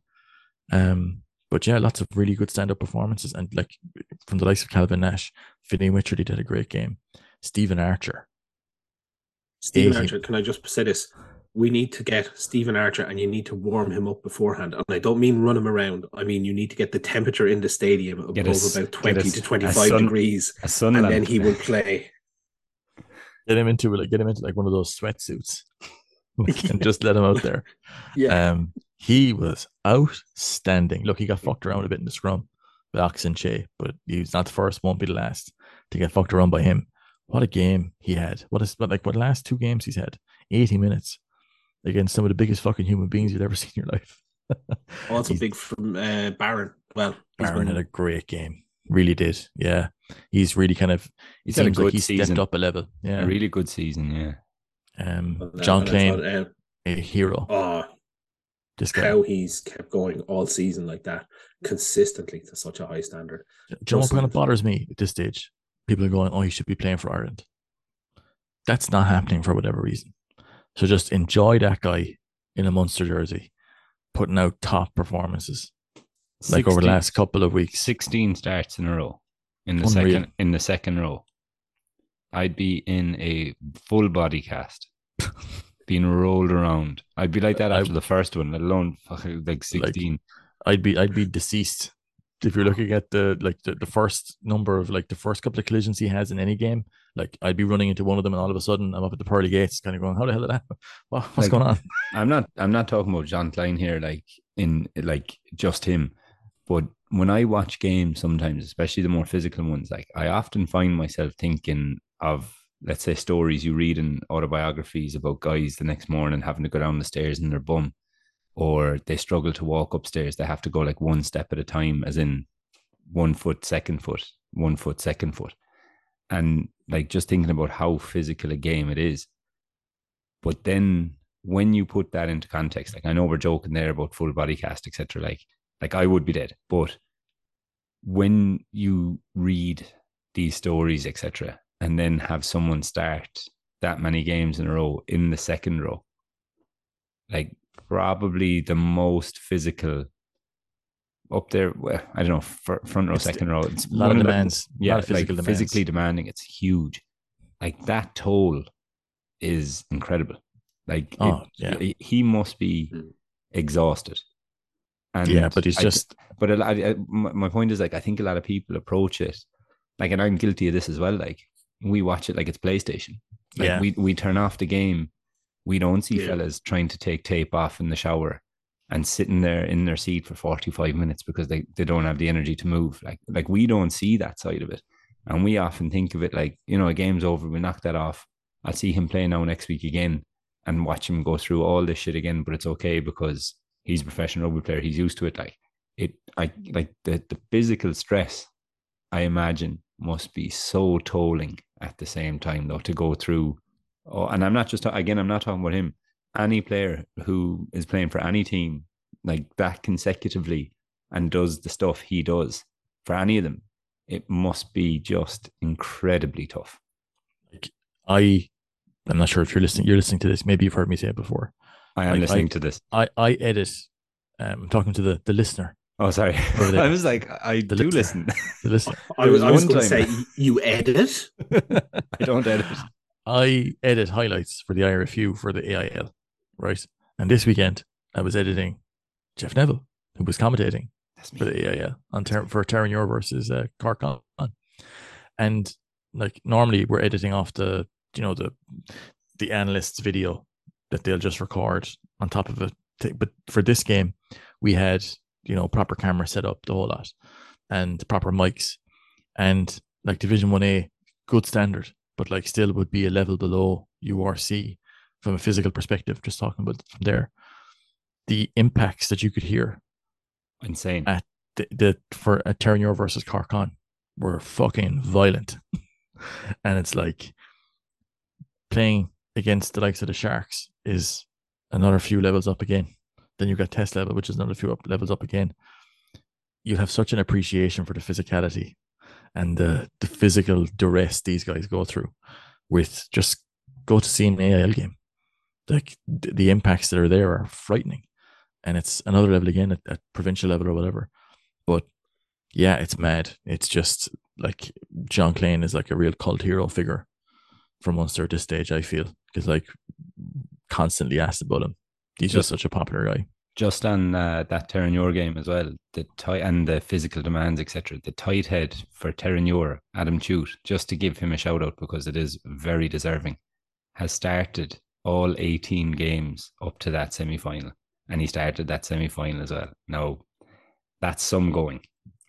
Um, but yeah, lots of really good stand-up performances and like from the likes of Calvin Nash, Fineen Wycherley did a great game. Stephen Archer, Stephen Archer, can I just say this? We need to get Stephen Archer and you need to warm him up beforehand. And I don't mean run him around. I mean, you need to get the temperature in the stadium above a about 20 a to 25 sun- degrees. And then he will play. get him into like get him into like one of those sweatsuits and just let him out there. Yeah. Um, he was outstanding. Look, he got fucked around a bit in the scrum by Ox Nché, but he's not the first, won't be the last to get fucked around by him. What a game he had. What is what like what last two games he's had? 80 minutes against some of the biggest fucking human beings you've ever seen in your life. also he's- big from uh, Barron. Well, he's Barron had been- a great game. Really did. Yeah. He's really kind of he He's seems like good he season. stepped up a level. Yeah. A really good season, yeah. Um John and Kleyn, thought, uh, a hero. oh, This guy. how he's kept going all season like that consistently to such a high standard. John you know what Russell- kind of bothers me at this stage? People are going, "Oh, he should be playing for Ireland." That's not happening for whatever reason. So just enjoy that guy in a Munster jersey, putting out top performances like over the last couple of weeks. 16 starts in a row in the Unreal. second in the second row. I'd be in a full body cast, being rolled around. I'd be like that I- after the first one, let alone fucking like 16. I'd be I'd be deceased if you're looking at the like the, the first number of like the first couple of collisions he has in any game. Like I'd be running into one of them, and all of a sudden I'm up at the pearly gates, kind of going, "How the hell did that? What, what's Like- going on?" I'm not I'm not talking about Jean Kleyn here, like in like just him. But when I watch games sometimes, especially the more physical ones, like I often find myself thinking of let's say stories you read in autobiographies about guys the next morning having to go down the stairs in their bum, or they struggle to walk upstairs. They have to go like one step at a time, as in one foot, second foot, one foot, second foot. And like just thinking about how physical a game it is. But then when you put that into context, like I know we're joking there about full body cast, etc. Like, like I would be dead, but when you read these stories, etc., and then have someone start that many games in a row in the second row, like probably the most physical up there. Well, I don't know, fr- front row, It's second row. It's A lot one of the- demands. a yeah, lot of physical like demands. physically demanding. It's huge. Like that toll is incredible. Like it- Oh, yeah. he- he must be exhausted. And yeah, but he's I- just but a lot, I, my my point is like I think a lot of people approach it like, and I'm guilty of this as well. Like we watch it like it's PlayStation. Like Yeah. we we turn off the game. We don't see Yeah. fellas trying to take tape off in the shower and sitting there in their seat for 45 minutes because they, they don't have the energy to move. Like like we don't see that side of it. And we often think of it like, you know, a game's over, we knock that off. I'll see him play now next week again and watch him go through all this shit again, but it's okay because he's a professional rugby player. He's used to it. Like it I like the the physical stress I imagine must be so tolling at the same time though to go through oh and I'm not just again I'm not talking about him any player who is playing for any team like that consecutively and does the stuff he does for any of them it must be just incredibly tough I. I'm not sure if you're listening. You're listening to this. Maybe you've heard me say it before. I am Like, listening I- to this I I edit. Um, I'm talking to the the listener. oh sorry Over. I was like I The do listener. listen The listener. I was, was I was going to say, you edit? I don't edit I edit highlights for the IRFU for the AIL, right? And this weekend I was editing Jeff Neville, who was commentating that's for the on ter- for Terenure versus uh, Cork Con. And like normally we're editing off the you know the the analyst's video that they'll just record on top of it. But for this game, we had you know proper camera set up, the whole lot, and proper mics, and like Division One A, good standard, but like still would be a level below URC from a physical perspective. Just talking about from there, the impacts that you could hear insane Uh, the, the for a Terenure versus Cork Con were fucking violent. and it's like playing against the likes of the Sharks is another few levels up again. Then you've got test level, which is another few up, levels up again. You have such an appreciation for the physicality and the, the physical duress these guys go through with just go to see an AIL game. Like the, impacts that are there are frightening. And it's another level again at, at provincial level or whatever. But yeah, it's mad. It's just like Jean Kleyn is like a real cult hero figure from Munster at this stage, I feel. Because like constantly asked about him. He's just such a popular guy. just on uh, that Terenure game as well, the tight and the physical demands, etc. The tight head for Terenure, Adam Chute, just to give him a shout out because it is very deserving, has started all 18 games up to that semi final. And he started that semi final as well. Now, that's some going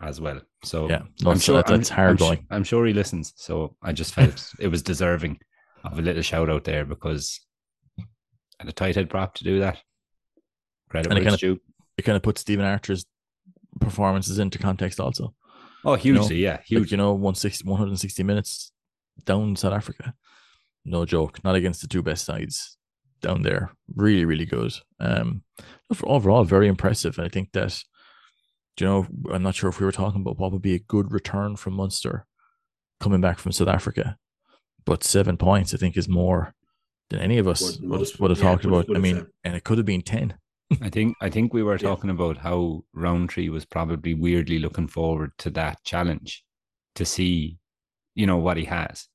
as well. So Yeah, no, I'm it's- sure that- that's I'm, hard I'm, going. I'm sure he listens. So I just felt it was deserving of a little shout out there because and a tight head prop to do that. Credit And it kinda- due. It kind of puts Stephen Archer's performances into context also. Oh, you know, hugely, yeah, Like, huge. you know, 160, 160 minutes down South Africa. No joke. Not against the two best sides down there. Really, really good. Um, overall, very impressive. And I think that, you know, I'm not sure if we were talking about what would be a good return from Munster coming back from South Africa, but seven points, I think, is more than any of us What would, most- would have yeah, talked about. I mean, said. and it could have been 10. I think I think we were Yeah. talking about how Rowntree was probably weirdly looking forward to that challenge to see, you know, what he has.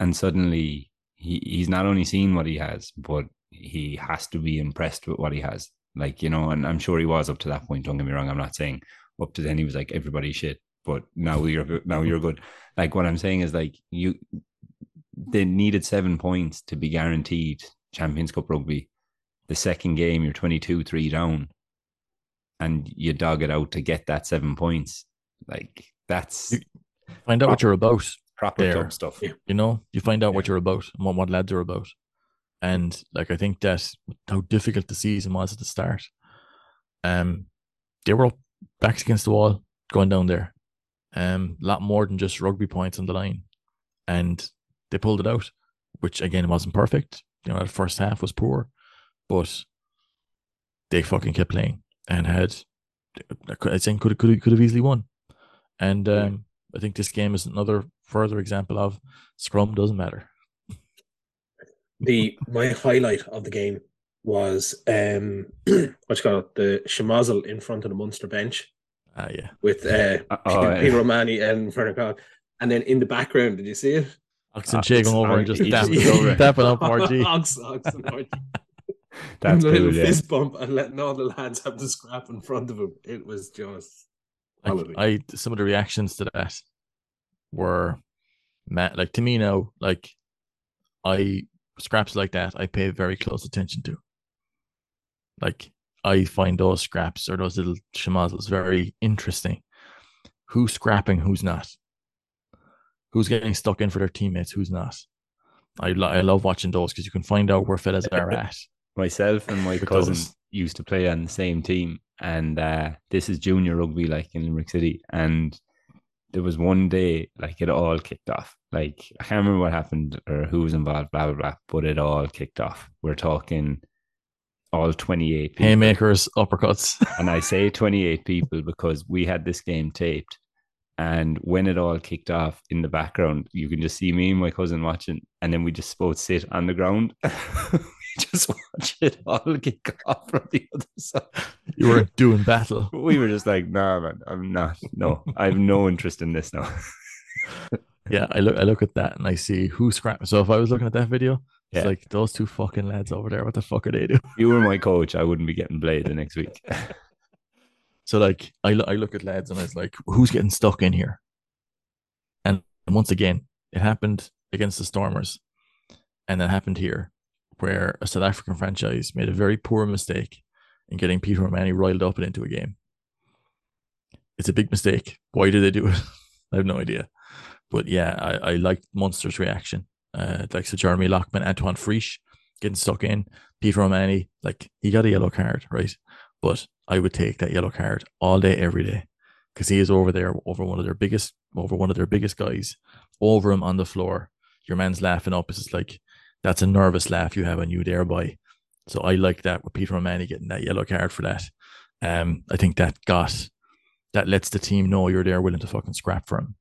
And suddenly he, he's not only seen what he has, but he has to be impressed with what he has. Like, you know, and I'm sure he was up to that point. Don't get me wrong. I'm not saying up to then he was like everybody shit, but now you're now you're good. Like what I'm saying is like you they needed seven points to be guaranteed Champions Cup rugby the second game you're 22 3 down and you dog it out to get that seven points like that's Find out what you're about. Proper there. club stuff. Yeah. you know you find out what you're about and what, what lads are about. And like i think that how difficult the season was at the start. Um they were up backs against the wall going down there. Um a lot more than just rugby points on the line. And they pulled it out which again wasn't perfect. You know the first half was poor but they fucking kept playing and had i think could could could have easily won. And Yeah. um I think this game is another further example of scrum doesn't matter. the my highlight of the game was um what you call it, the schmozzle in front of the Munster bench Ah, yeah. with uh, Uh, oh, yeah. Peter O'Mahony and Werner And then in the background, did you see it? Ox Nché going over and just he just dapping, goes over. dapping up RG. Ox, Ox, and RG. That's a little cool. Yeah. fist bump and letting all the lads have the scrap in front of him. It was just Like, Hallelujah. I some of the reactions to that were mad. Like to me now, like I scraps like that, I pay very close attention to. Like I find those scraps or those little schmozzles very interesting. Who's scrapping? Who's not? Who's getting stuck in for their teammates? Who's not? I lo- I love watching those because you can find out where fellas are at. Myself and my cousin those. used to play on the same team, and uh, this is junior rugby, like in Limerick City. And there was one day, like it all kicked off. Like I can't remember what happened or who was involved, blah blah blah. But it all kicked off. We're talking all twenty-eight. people. Haymakers, uppercuts. And I say 28 people because we had this game taped. And when it all kicked off in the background, you can just see me and my cousin watching. And then we just both sit on the ground. just watch it all kick off from the other side. you were doing battle. We were just like, nah, man, I'm not. No, I have no interest in this now. Yeah, I look I look at that and I see who scrapped. So if I was looking at that video, it's Yeah. like those two fucking lads over there. What the fuck are they doing? You were my coach, I wouldn't be getting played the next week. So like I lo- I look at lads and I was like, who's getting stuck in here? And once again, it happened against the Stormers, and it happened here, where a South African franchise made a very poor mistake in getting Peter O'Mahony riled up and into a game. It's a big mistake. Why did they do it? I have no idea. But yeah, I, I liked Munster's reaction. Uh, like so Jeremy Loughman, Antoine Frisch getting stuck in. Peter O'Mahony, like he got a yellow card, right? But I would take that yellow card all day, every day, because he is over there, over one of their biggest, over one of their biggest guys, over him on the floor. Your man's laughing up. It's just like that's a nervous laugh you have on you thereby. So I like that with Peter O'Mahony getting that yellow card for that. Um, I think that got that lets the team know you're there willing to fucking scrap for him.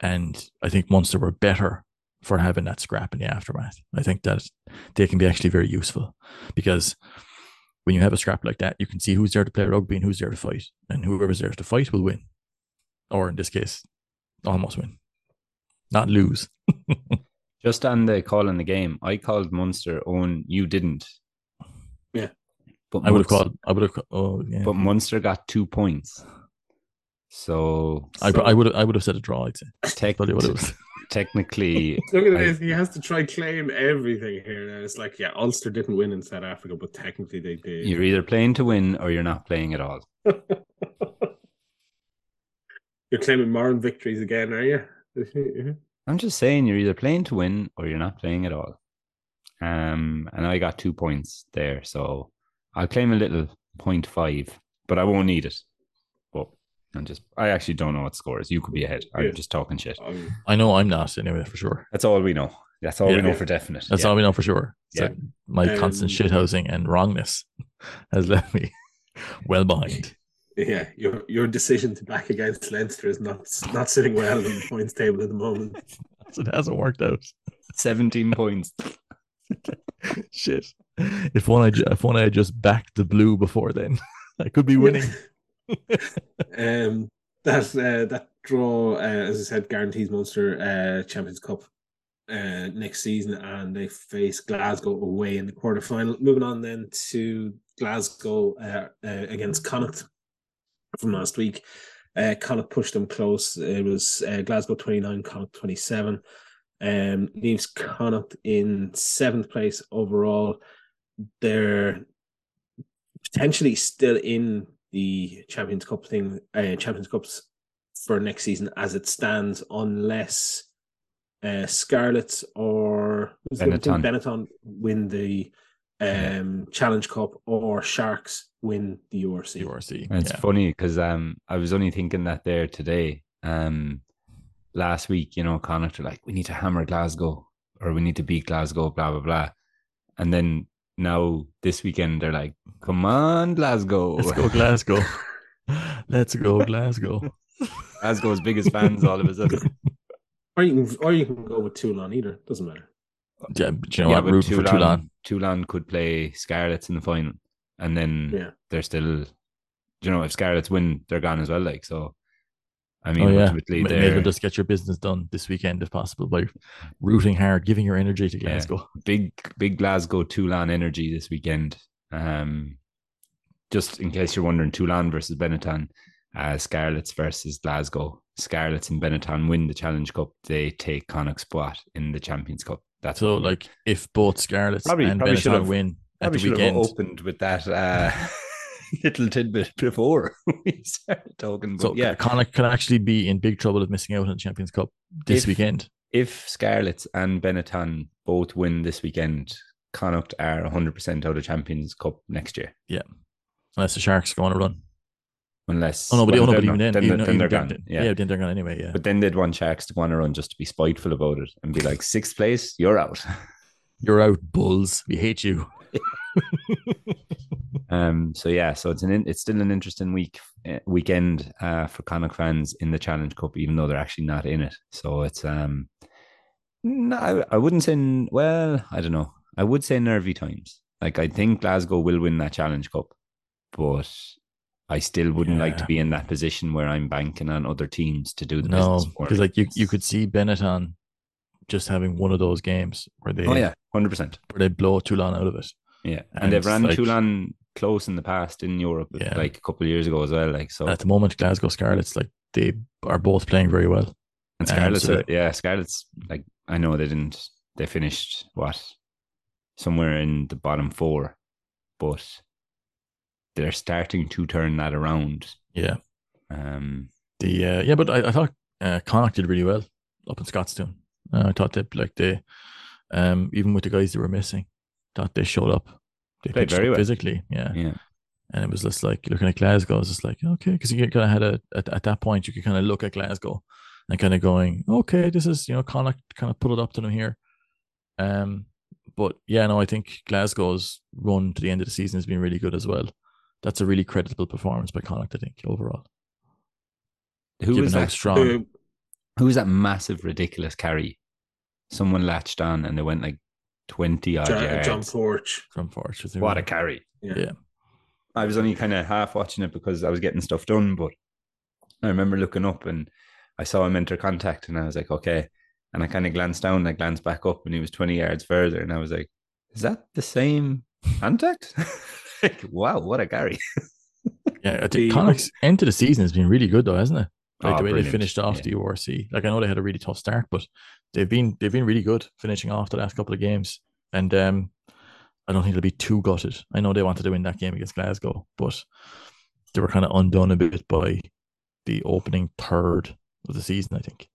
And I think Munster were better for having that scrap in the aftermath. I think that they can be actually very useful because when you have a scrap like that, you can see who's there to play rugby and who's there to fight. And whoever's there to fight will win. Or in this case, almost win. Not lose. Just on the call in the game, I called Munster own. You didn't. Yeah. But I would have called I would have oh yeah. But Munster got two points. So, I, I would have I would have said a draw, I'd say. tec- Probably what it was. technically, Look at I- this. He has to try claim everything here. Now it's like, yeah, Ulster didn't win in South Africa, but technically they did. you're either playing to win or you're not playing at all. You're claiming Moran victories again, are you? I'm just saying you're either playing to win or you're not playing at all. Um, and I got two points there, so I'll claim a little point five, but I won't need it. But I'm just, I actually don't know what scores. You could be ahead. I'm Yeah. just talking shit. Um, I know I'm not anyway for sure. That's all we know. That's all Yeah. we know for definite. That's Yeah. all we know for sure. So Yeah. my Um, constant shithousing and wrongness has left me well behind. Yeah, your your decision to back against Leinster is not not sitting well on the points table at the moment. So it hasn't worked out. 17 points. Shit. If one I if one I just backed the blue before then, I could be winning. um, that uh, that draw, uh, as I said, guarantees Munster uh, Champions Cup uh, next season, and they face Glasgow away in the quarterfinal. Moving on then to Glasgow uh, uh, against Connacht from last week. Uh, Connacht pushed them close. It was uh, Glasgow twenty nine, Connacht twenty seven. Um, leaves Connacht in seventh place overall. They're potentially still in the Champions Cup thing, uh, Champions Cups for next season as it stands, unless uh, Scarlets or who's the other team? Benetton. Benetton win the um, Challenge Cup or Sharks win the URC. URC. It's yeah. funny because um, I was only thinking that there today. Um, last week, you know, Connacht are like, we need to hammer Glasgow or we need to beat Glasgow, blah, blah, blah. And then now this weekend, they're like, come on, Glasgow. Let's go Glasgow. Let's go Glasgow. Glasgow's biggest fans all of a sudden. Or you can, or you can go with Toulon. Either doesn't matter. Yeah, but you know yeah, what? but Rooting for Toulon. Toulon could play Scarlets in the final and then Yeah. they're still you know, if Scarlets win, they're gone as well. Like so, I mean, oh yeah, ultimately, may, may they're just get your business done this weekend if possible by rooting hard, giving your energy to Yeah. Glasgow. big, big Glasgow Toulon energy this weekend. Um, just in case you're wondering, Toulon versus Benetton, uh, Scarlets versus Glasgow. Scarlets and Benetton win the Challenge Cup. They take Connacht spot in the Champions Cup. That's So like if both Scarlets Probably- and probably should Benetton have- win at Probably should have weekend, opened with that uh, little tidbit before we started talking. But so yeah, Connacht can actually be in big trouble of missing out on the Champions Cup this If- weekend. if Scarlets and Benetton both win this weekend, Connacht are 100% out of Champions Cup next year. Yeah. Unless the Sharks go on a run. Unless Oh no, but, well, oh, no, but they're even then, then, even, then even they're then- gone. yeah. Yeah. then they're gone anyway. Yeah, But then they'd want Sharks to go on a run just to be spiteful about it and be like, sixth place, you're out. you're out, Bulls. We hate you. Um, so yeah, so it's an in, it's still an interesting week uh, weekend uh, for Connacht fans in the Challenge Cup, even though they're actually not in it. So it's um, no, I, I wouldn't say well, I don't know. I would say nervy times. Like I think Glasgow will win that Challenge Cup, but I still wouldn't like to be in that position where I'm banking on other teams to do the No, business for because like you, you could see Benetton just having one of those games where they oh yeah, hundred percent. where they blow Toulon out of it. Yeah, and, And they've ran like- Toulon close in the past in Europe, Yeah. like a couple of years ago as well. Like so, At the moment, Glasgow Scarlets like they are both playing very well. And Um, Scarlets, so are, yeah, Scarlets. Like I know they didn't. They finished what somewhere in the bottom four, but they're starting to turn that around. Yeah, Um, the uh, yeah, but I, I thought uh, Connacht did really well up in Scotstoun. Uh, I thought that like they, um, even with the guys that were missing, thought they showed up. They Played very well. physically. Yeah. yeah, and it was just like looking at Glasgow. It was just like okay, because you kind of had a at, at that point you could kind of look at Glasgow and kind of going, okay, this is you know Connacht kind of put it up to them here. Um, but yeah, no, I think Glasgow's run to the end of the season has been really good as well. That's a really creditable performance by Connacht, I think, overall. who Given was that? strong. Who was that massive, ridiculous carry? Someone latched on and they went like twenty odd John, yards. Uh, John Porch. from Forge. what a carry! Yeah. Yeah. I was only kind of half watching it because I was getting stuff done, but I remember looking up and I saw him enter contact, and I was like, okay. And I kind of glanced down, and I glanced back up, and he was twenty yards further, and I was like, is that the same contact? like, wow, what a carry! Yeah, I think The- Connacht's end to the season has been really good though, hasn't it? Like Oh, the way brilliant. they finished off Yeah. the URC. Like I know they had a really tough start, but they've been they've been really good finishing off the last couple of games. And um I don't think they'll be too gutted. I know they wanted to win that game against Glasgow, but they were kind of undone a bit by the opening third of the season, I think.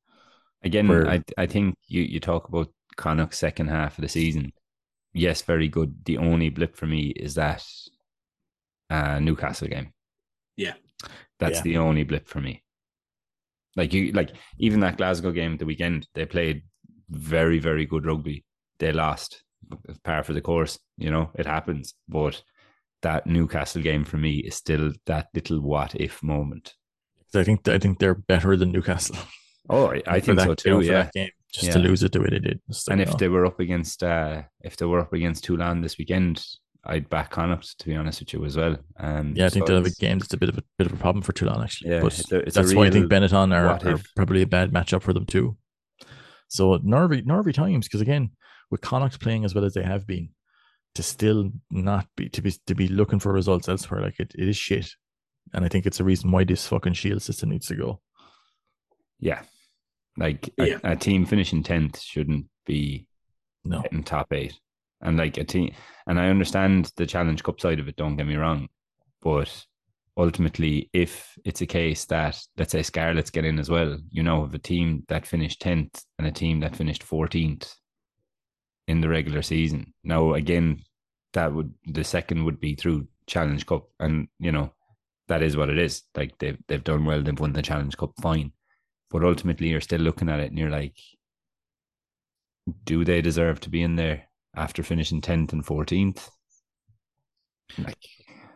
Again, Where- I I think you you talk about Connacht's second half of the season. Yes, very good. The only blip for me is that uh, Newcastle game. Yeah. that's Yeah. the only blip for me. Like you, like even that Glasgow game at the weekend, they played very very good rugby. They lost, par for the course. You know, it happens. But that Newcastle game for me is still that little what if moment. I think I think they're better than Newcastle. Oh, I, I think that, so you know, too. Yeah, game, just to lose it the way they did. Like, and if no. they were up against uh if they were up against Toulon this weekend, I'd back Connacht to be honest with you as well. Um, yeah, I think so they'll have a it's- game that's a bit of a bit of a problem for Toulon actually. Yeah, but it's a- it's that's why I think Benetton are, are probably a bad matchup for them too. So nervy, nervy times because again, with Connacht playing as well as they have been, to still not be to be to be looking for results elsewhere, like it, it is shit. And I think it's a reason why this fucking shield system needs to go. Yeah, like a, Yeah. a team finishing tenth shouldn't be No, in top eight, and like a team. And I understand the Challenge Cup side of it. Don't get me wrong, but ultimately, if it's a case that let's say Scarlets get in as well, you know, of a team that finished tenth and a team that finished fourteenth in the regular season. Now, again, that would the second would be through Challenge Cup, and you know, that is what it is. Like they've they've done well, they've won the Challenge Cup, fine. But ultimately, you're still looking at it, and you're like, do they deserve to be in there after finishing tenth and fourteenth? Like,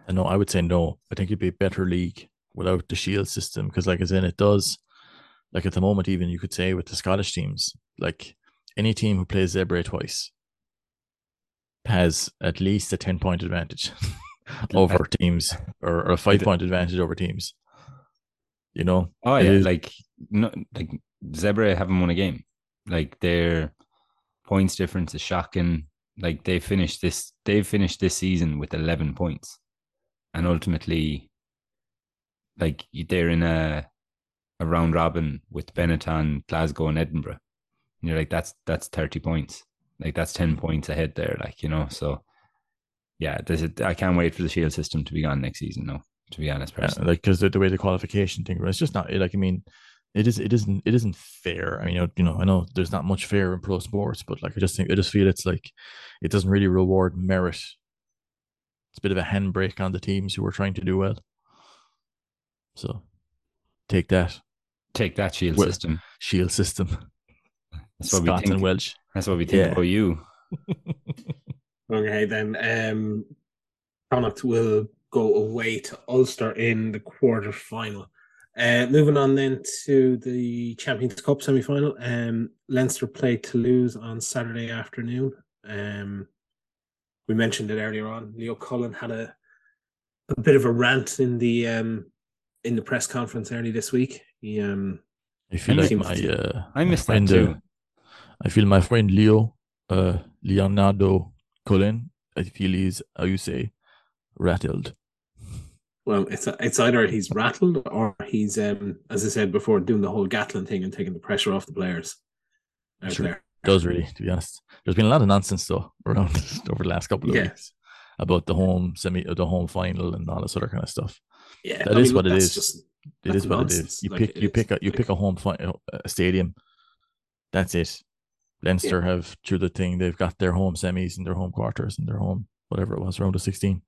I know I would say no. I think it'd be a better league without the shield system because, like, as in it does, like at the moment, even you could say with the Scottish teams, like any team who plays Zebre twice has at least a ten point advantage. over teams or, or a five point advantage over teams. You know? Oh yeah, is- like no, like Zebre haven't won a game. Like their points difference is shocking. Like they finished this, they've finished this season with eleven points, and ultimately, like they're in a a round robin with Benetton, Glasgow, and Edinburgh. And you're like, that's that's thirty points. Like that's ten points ahead there. Like you know, so yeah, there's a, I can't wait for the shield system to be gone next season. No, to be honest, Yeah, personally. like because the, the way the qualification thing, it's just not like I mean, it is it isn't it isn't fair. I mean, you know, I know there's not much fair in pro sports, but like I just think I just feel it's like it doesn't really reward merit. It's a bit of a handbrake on the teams who are trying to do well. So take that Take that shield Well, system. shield system, That's what we Scott think. and Welsh. That's what we think Yeah. about you. Okay, then um, Connacht will go away to Ulster in the quarter final. Uh, moving on then to the Champions Cup semi final. Um, Leinster played Toulouse on Saturday afternoon. Um, we mentioned it earlier on. Leo Cullen had a a bit of a rant in the um in the press conference early this week. He um I feel like my uh, I my missed that friend, too. uh, I feel my friend Leo, uh, Leonardo Cullen. I feel he's how you say rattled. Well, it's it's either he's rattled or he's um as I said before doing the whole Gatland thing and taking the pressure off the players. out Sure. there. does really, to be honest. There's been a lot of nonsense though around over the last couple of Yeah. weeks about the home semi, the home final, and all this other kind of stuff. Yeah, That is what it is. Just, It is what it nonsense. is. You Like, pick, you is. pick a, you Like- pick a home fi- a stadium. That's it. Leinster have through the thing. They've got their home semis and their home quarters and their home whatever it was round of sixteen.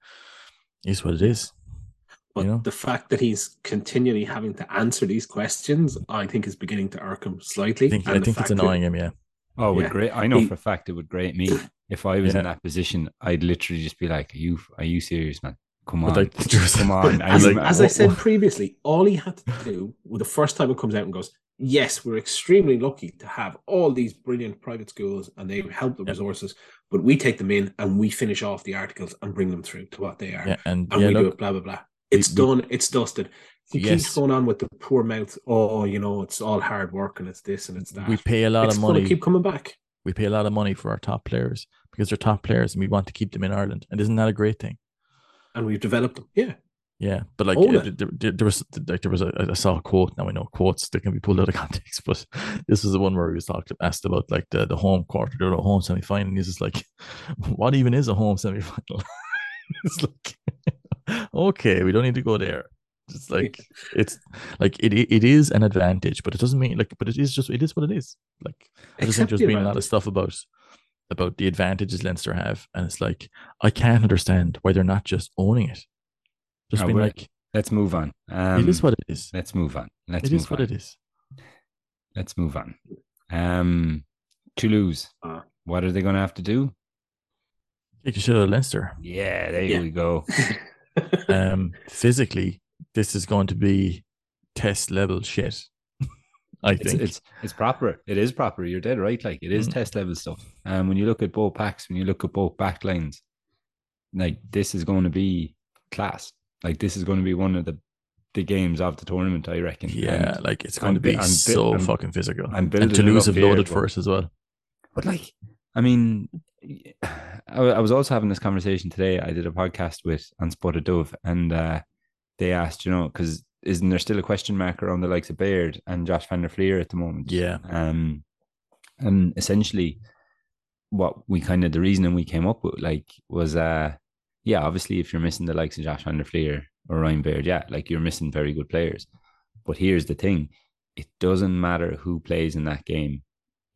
Is what it is. But you know? the fact that he's continually having to answer these questions, I think, is beginning to irk him slightly. I think And I think it's fact that- annoying him. Yeah. Oh, would yeah. great. I know He- for a fact it would grate me. If I was Yeah. in that position, I'd literally just be like, "Are you? Are you serious, man? Come on, like, just- come on." As, like, as I oh, said oh. previously, all he had to do with the first time it comes out and goes, Yes, we're extremely lucky to have all these brilliant private schools and they help the Yeah. resources, but we take them in and we finish off the articles and bring them through to what they are. yeah, and and yeah, we do it, blah blah blah. It's we- done. It's dusted. He Yes. keeps going on with the poor mouth. Oh, you know, it's all hard work and it's this and it's that. we pay a lot it's of money. keep coming back. we pay a lot of money for our top players because they're top players and we want to keep them in Ireland. And isn't that a great thing? and we've developed them. Yeah, Yeah, but like it. there, there, was like there was a I saw a quote. Now I know quotes that can be pulled out of context, but this was the one where he was talked asked about like the, the home quarter, the home semi final. And he's just like, "What even is a home semi final?" it's like, okay, we don't need to go there. It's like it's like it it is an advantage, but it doesn't mean like, but it is just it is what it is. Like I just think Accept there's the been a lot of stuff about about the advantages Leinster have, and it's like I can't understand why they're not just owning it. Just Oh, being like, Let's move on. Um, it is what it is. Let's move on. Let's It move is what on. it is. Let's move on. Um, Toulouse. Ah. What are they going to have to do? Take a shit out of Leinster. Yeah, there Yeah. we go. Um, physically, this is going to be test level shit. I It's, think. it's it's proper. It is proper. You're dead right. Like it is Mm. test level stuff. And when you look at both packs, when you look at both back lines, like this is going to be class. Like this is going to be one of the the games of the tournament. I reckon. yeah, And- like it's going to be I'm so I'm- fucking physical. I'm and Toulouse have loaded but- first as well. But like, I mean, I, I was also having this conversation today. I did a podcast with Unspotted Dove, and uh, they asked, you know, because isn't there still a question mark around the likes of Baird and Josh Van der Flier at the moment? Yeah. Um, and essentially, what we kind of the reasoning we came up with, like, was uh, yeah, obviously, if you're missing the likes of Josh Van der Flier or Ryan Baird, yeah, like you're missing very good players. But here's the thing: it doesn't matter who plays in that game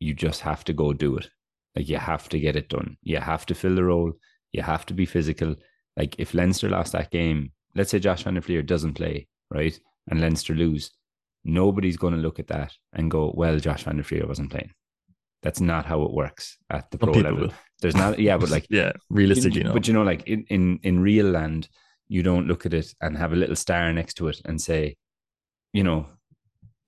you just have to go do it. Like you have to get it done. You have to fill the role. You have to be physical. Like if Leinster lost that game, let's say Josh Van der Flier doesn't play, right? And Leinster lose, nobody's going to look at that and go, well, Josh Van der Flier wasn't playing. That's not how it works at the pro level. will. There's not, yeah, but like yeah, realistically, no. but you know, like in, in in real land, you don't look at it and have a little star next to it and say, you know,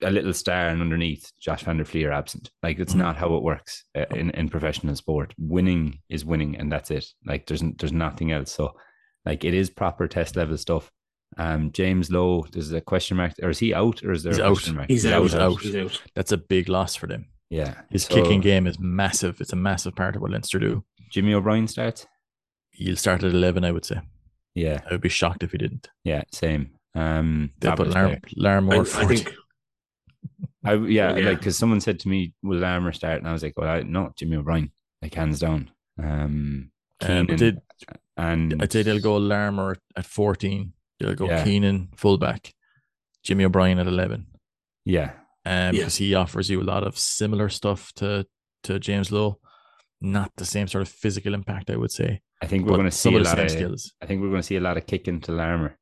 a little star and underneath Josh Van der Flier absent. Like it's Mhm. not how it works uh, in in professional sport. Winning is winning, and that's it. Like there's there's nothing else. So, Like it is proper test level stuff. Um, James Lowe, there's a question mark, or is he out, or is there He's a out. question mark? He's, He's out. out, out. He's out. That's a big loss for them. Yeah, His So, kicking game is massive. It's a massive part of what Leinster do. Jimmy O'Brien starts. He'll start at 11, I would say. Yeah, I would be shocked if he didn't. yeah, same. Um, They put Fabulous Lar- Larmore I, I think I yeah, Yeah. like because someone said to me, "Will Larmour start?" And I was like, "Well, I, no, Jimmy O'Brien, like hands down." Um, Um, they'd- and I'd say they'll go Larmour at 14. They'll go Yeah. Keenan, fullback. Jimmy O'Brien at 11. Yeah, Um, Yeah. because he offers you a lot of similar stuff to to James Lowe. Not the same sort of physical impact, I would say. I think we're going to see a lot of. skills. I think we're going to see a lot of kicking to Larmour.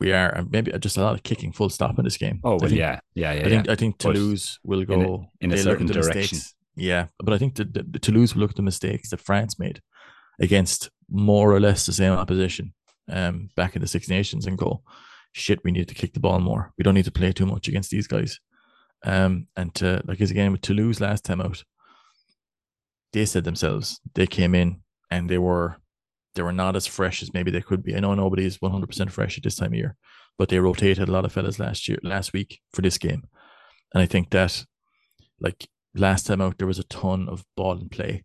We are, and maybe just a lot of kicking full stop in this game. Oh well, think, yeah, yeah, yeah. I think yeah. I think But Toulouse will in a- go in a certain direction. mistakes. Yeah, but I think the, the, the Toulouse will look at the mistakes that France made against more or less the same opposition um, back in the Six Nations and go, shit, we need to kick the ball more. We don't need to play too much against these guys. Um, and to, like his again with Toulouse last time out, they said themselves they came in and they were they were not as fresh as maybe they could be. I know nobody is 100% fresh at this time of year, but they rotated a lot of fellas last year, last week for this game. And I think that, like last time out, there was a ton of ball and play.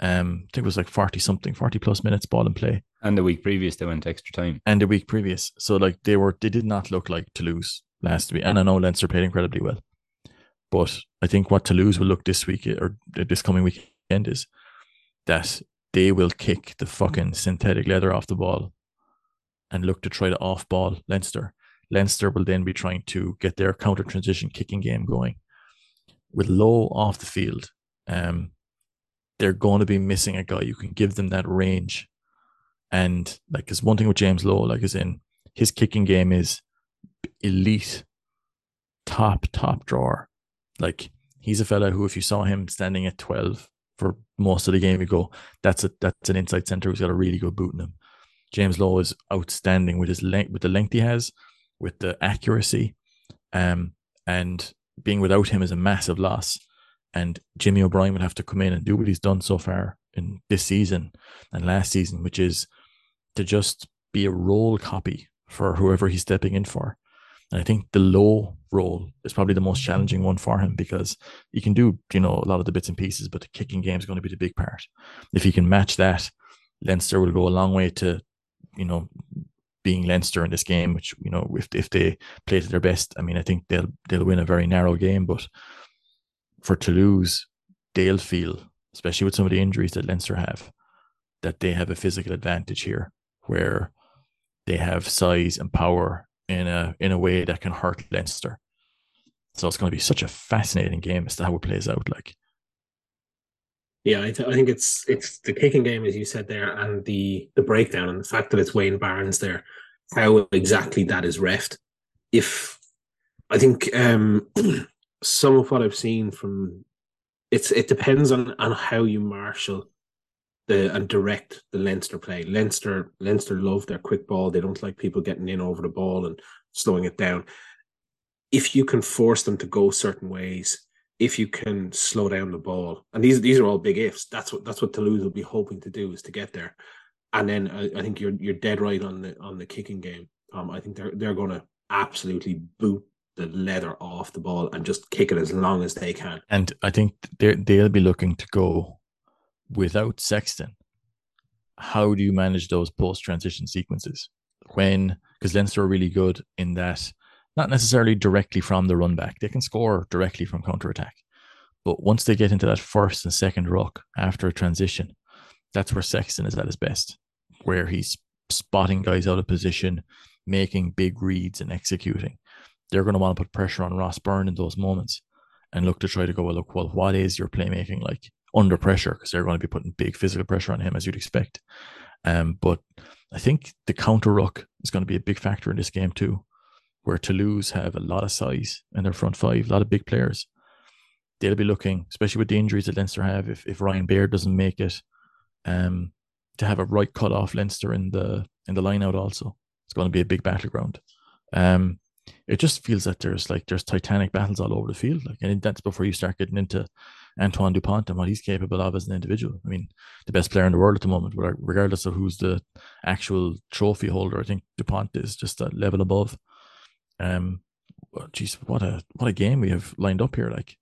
Um, I think it was like 40 something, 40 plus minutes ball and play. And the week previous, they went extra time. And the week previous. So like they were, they did not look like Toulouse last week. And I know Leinster played incredibly well. But I think what Toulouse will look this week or this coming weekend is that they will kick the fucking synthetic leather off the ball and look to try to off ball Leinster. Leinster will then be trying to get their counter transition kicking game going. With Lowe off the field, um, they're going to be missing a guy You can give them that range. And like, because one thing with James Lowe, like, is in his kicking game is elite, top, top drawer. Like, he's a fella who, if you saw him standing at 12 for most of the game, you go, that's a that's an inside center who's got a really good boot in him. James Lowe is outstanding with his length, with the length he has, with the accuracy, um, and being without him is a massive loss. And Jimmy O'Brien would have to come in and do what he's done so far in this season and last season, which is to just be a role copy for whoever he's stepping in for. And I think the Lowe role is probably the most challenging one for him because he can do, you know, a lot of the bits and pieces, but the kicking game is going to be the big part. If he can match that, Leinster will go a long way to, you know, being Leinster in this game, which, you know, if if they play to their best, I mean, I think they'll they'll win a very narrow game. But for Toulouse, they'll feel, especially with some of the injuries that Leinster have, that they have a physical advantage here where they have size and power in a in a way that can hurt Leinster. So it's going to be such a fascinating game as to how it plays out. Like, Yeah, I, th- I think it's it's the kicking game as you said there, and the the breakdown and the fact that it's Wayne Barnes there, how exactly that is refed. If I think um some of what I've seen from it's it depends on on how you marshal the and direct the Leinster play. Leinster Leinster love their quick ball. They don't like people getting in over the ball and slowing it down. If you can force them to go certain ways, if you can slow down the ball, and these these are all big ifs. That's what that's what Toulouse will be hoping to do is to get there. And then I, I think you're you're dead right on the on the kicking game. Um, I think they're they're going to absolutely boot the leather off the ball and just kick it as long as they can. and I think they they'll be looking to go without Sexton. How do you manage those post transition sequences when because Leinster are really good in that not necessarily directly from the run back. They can score directly from counter attack. But once they get into that first and second ruck after a transition, that's where Sexton is at his best, where he's spotting guys out of position, making big reads and executing. They're going to want to put pressure on Ross Byrne in those moments and look to try to go, well, look, well, what is your playmaking like under pressure? Because they're going to be putting big physical pressure on him, as you'd expect. Um, but I think the counter ruck is going to be a big factor in this game too, where Toulouse have a lot of size in their front five, a lot of big players. They'll be looking, especially with the injuries that Leinster have, if, if Ryan Baird doesn't make it, um, to have a right cut off Leinster in the in the line out also. It's going to be a big battleground. Um, it just feels that there's like there's titanic battles all over the field. Like, and that's before you start getting into Antoine Dupont and what he's capable of as an individual. I mean, the best player in the world at the moment, regardless of who's the actual trophy holder. I think Dupont is just a level above. Um, geez, what a what a game we have lined up here! Like,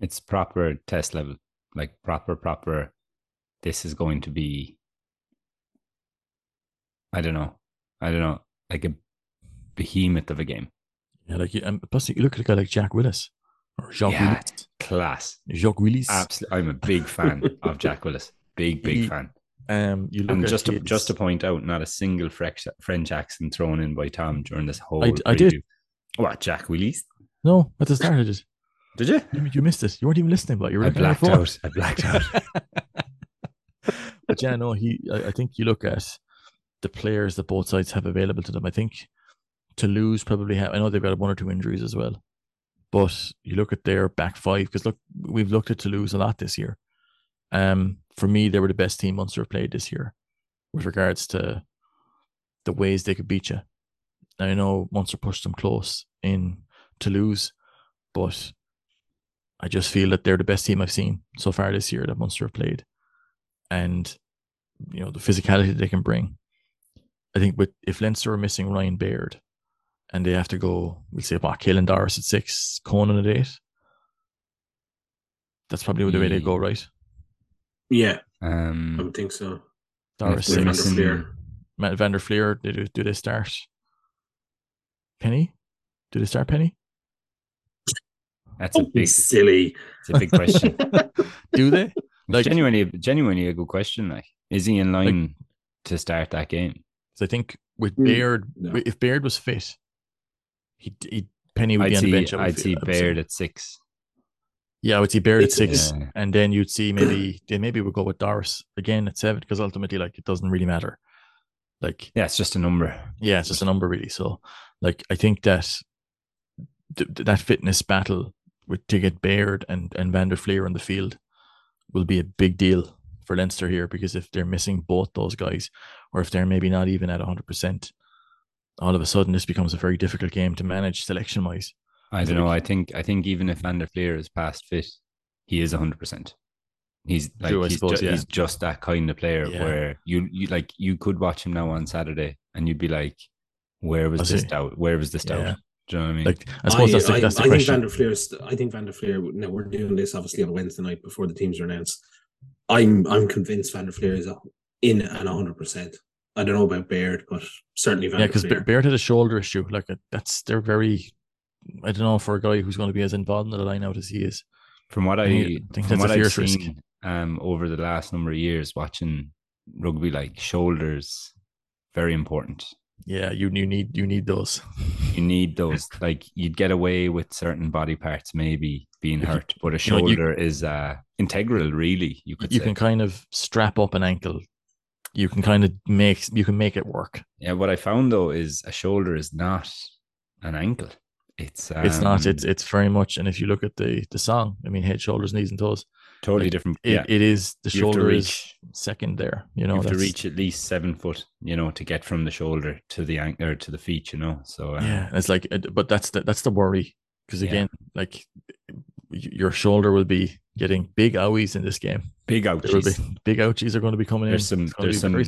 it's proper test level, like proper proper. This is going to be. I don't know. I don't know, like a behemoth of a game. Yeah, like and plus you look at a guy like Jack Willis or Jacques yeah, Willis. Class. Jacques Willis. Absolutely. I'm a big fan of Jack Willis. Big, big he, fan. Um, you look and just to, just to point out, not a single French, French accent thrown in by Tom during this whole. I, I did. What Jack Willis? No, at the start I did. Did you? you? You missed it. You weren't even listening, but you were. I blacked out. I blacked out. but yeah, no, he. I, I think you look at the players that both sides have available to them. I think Toulouse probably have. I know they've got one or two injuries as well, but you look at their back five because look, we've looked at Toulouse a lot this year. Um, for me, they were the best team Munster played this year, with regards to the ways they could beat you. I know Munster pushed them close in Toulouse, but I just feel that they're the best team I've seen so far this year that Munster have played, and you know the physicality they can bring. I think with if Leinster are missing Ryan Baird, and they have to go, we'll say, what, Caelan Doris at six, Conan at eight. That's probably the way they go, right? Yeah, um, I would think so. Doris six. Van der Van der Flier, do, do they start? Penny? Do they start Penny? That's a big silly. It's a big question. do they? Like genuinely, genuinely a good question. Like, is he in line like, to start that game? I think with hmm. Baird, no. if Baird was fit, he, he Penny would I'd be on see, the bench. I'd see Baird at six. Yeah, I would see Baird at six, yeah. and then you'd see maybe they maybe we'll go with Doris again at seven because ultimately, like, it doesn't really matter. Like, yeah, it's just a number. Yeah, it's just a number, really. So, like, I think that th- that fitness battle with to get Baird and and Van der Flier on the field will be a big deal for Leinster here because if they're missing both those guys, or if they're maybe not even at hundred percent, all of a sudden this becomes a very difficult game to manage selection wise. I don't know. I think I think even if Van der Flier is past fit, he is hundred percent. He's like True, he's, suppose, ju- yeah. he's just that kind of player yeah. where you you like you could watch him now on Saturday and you'd be like, where was this doubt? Where was this doubt? Yeah. Do you know what I mean? Like, I suppose I, that's, the, I, that's the I question. think Van der Flier's, I think Van der Flier. Now we're doing this obviously on Wednesday night before the teams are announced. I'm I'm convinced Van der Flier is in at hundred percent. I don't know about Baird, but certainly Van yeah, because Baird had a shoulder issue. Like that's they're very. I don't know for a guy who's going to be as involved in the line out as he is. From what I, I think from what I've seen um, over the last number of years, watching rugby, like shoulders, very important. Yeah, you you need you need those. You need those. like you'd get away with certain body parts maybe being hurt, but a shoulder you know, you, is uh, integral. Really, you could. You say. can kind of strap up an ankle you can kind of make you can make it work. Yeah, what I found though is a shoulder is not an ankle. It's um, it's not. It's um, it's very much. And if you look at the the song, I mean, head, shoulders, knees, and toes. Totally like, different. It, yeah. it is the you shoulder reach, is second there. You know, you have to reach at least seven foot. You know, to get from the shoulder to the ankle or to the feet. You know, so um, yeah, it's like, but that's the that's the worry because again, yeah. like your shoulder will be getting big owies in this game. Big ouchies. big ouchies are going to be coming there's in. Some, there's some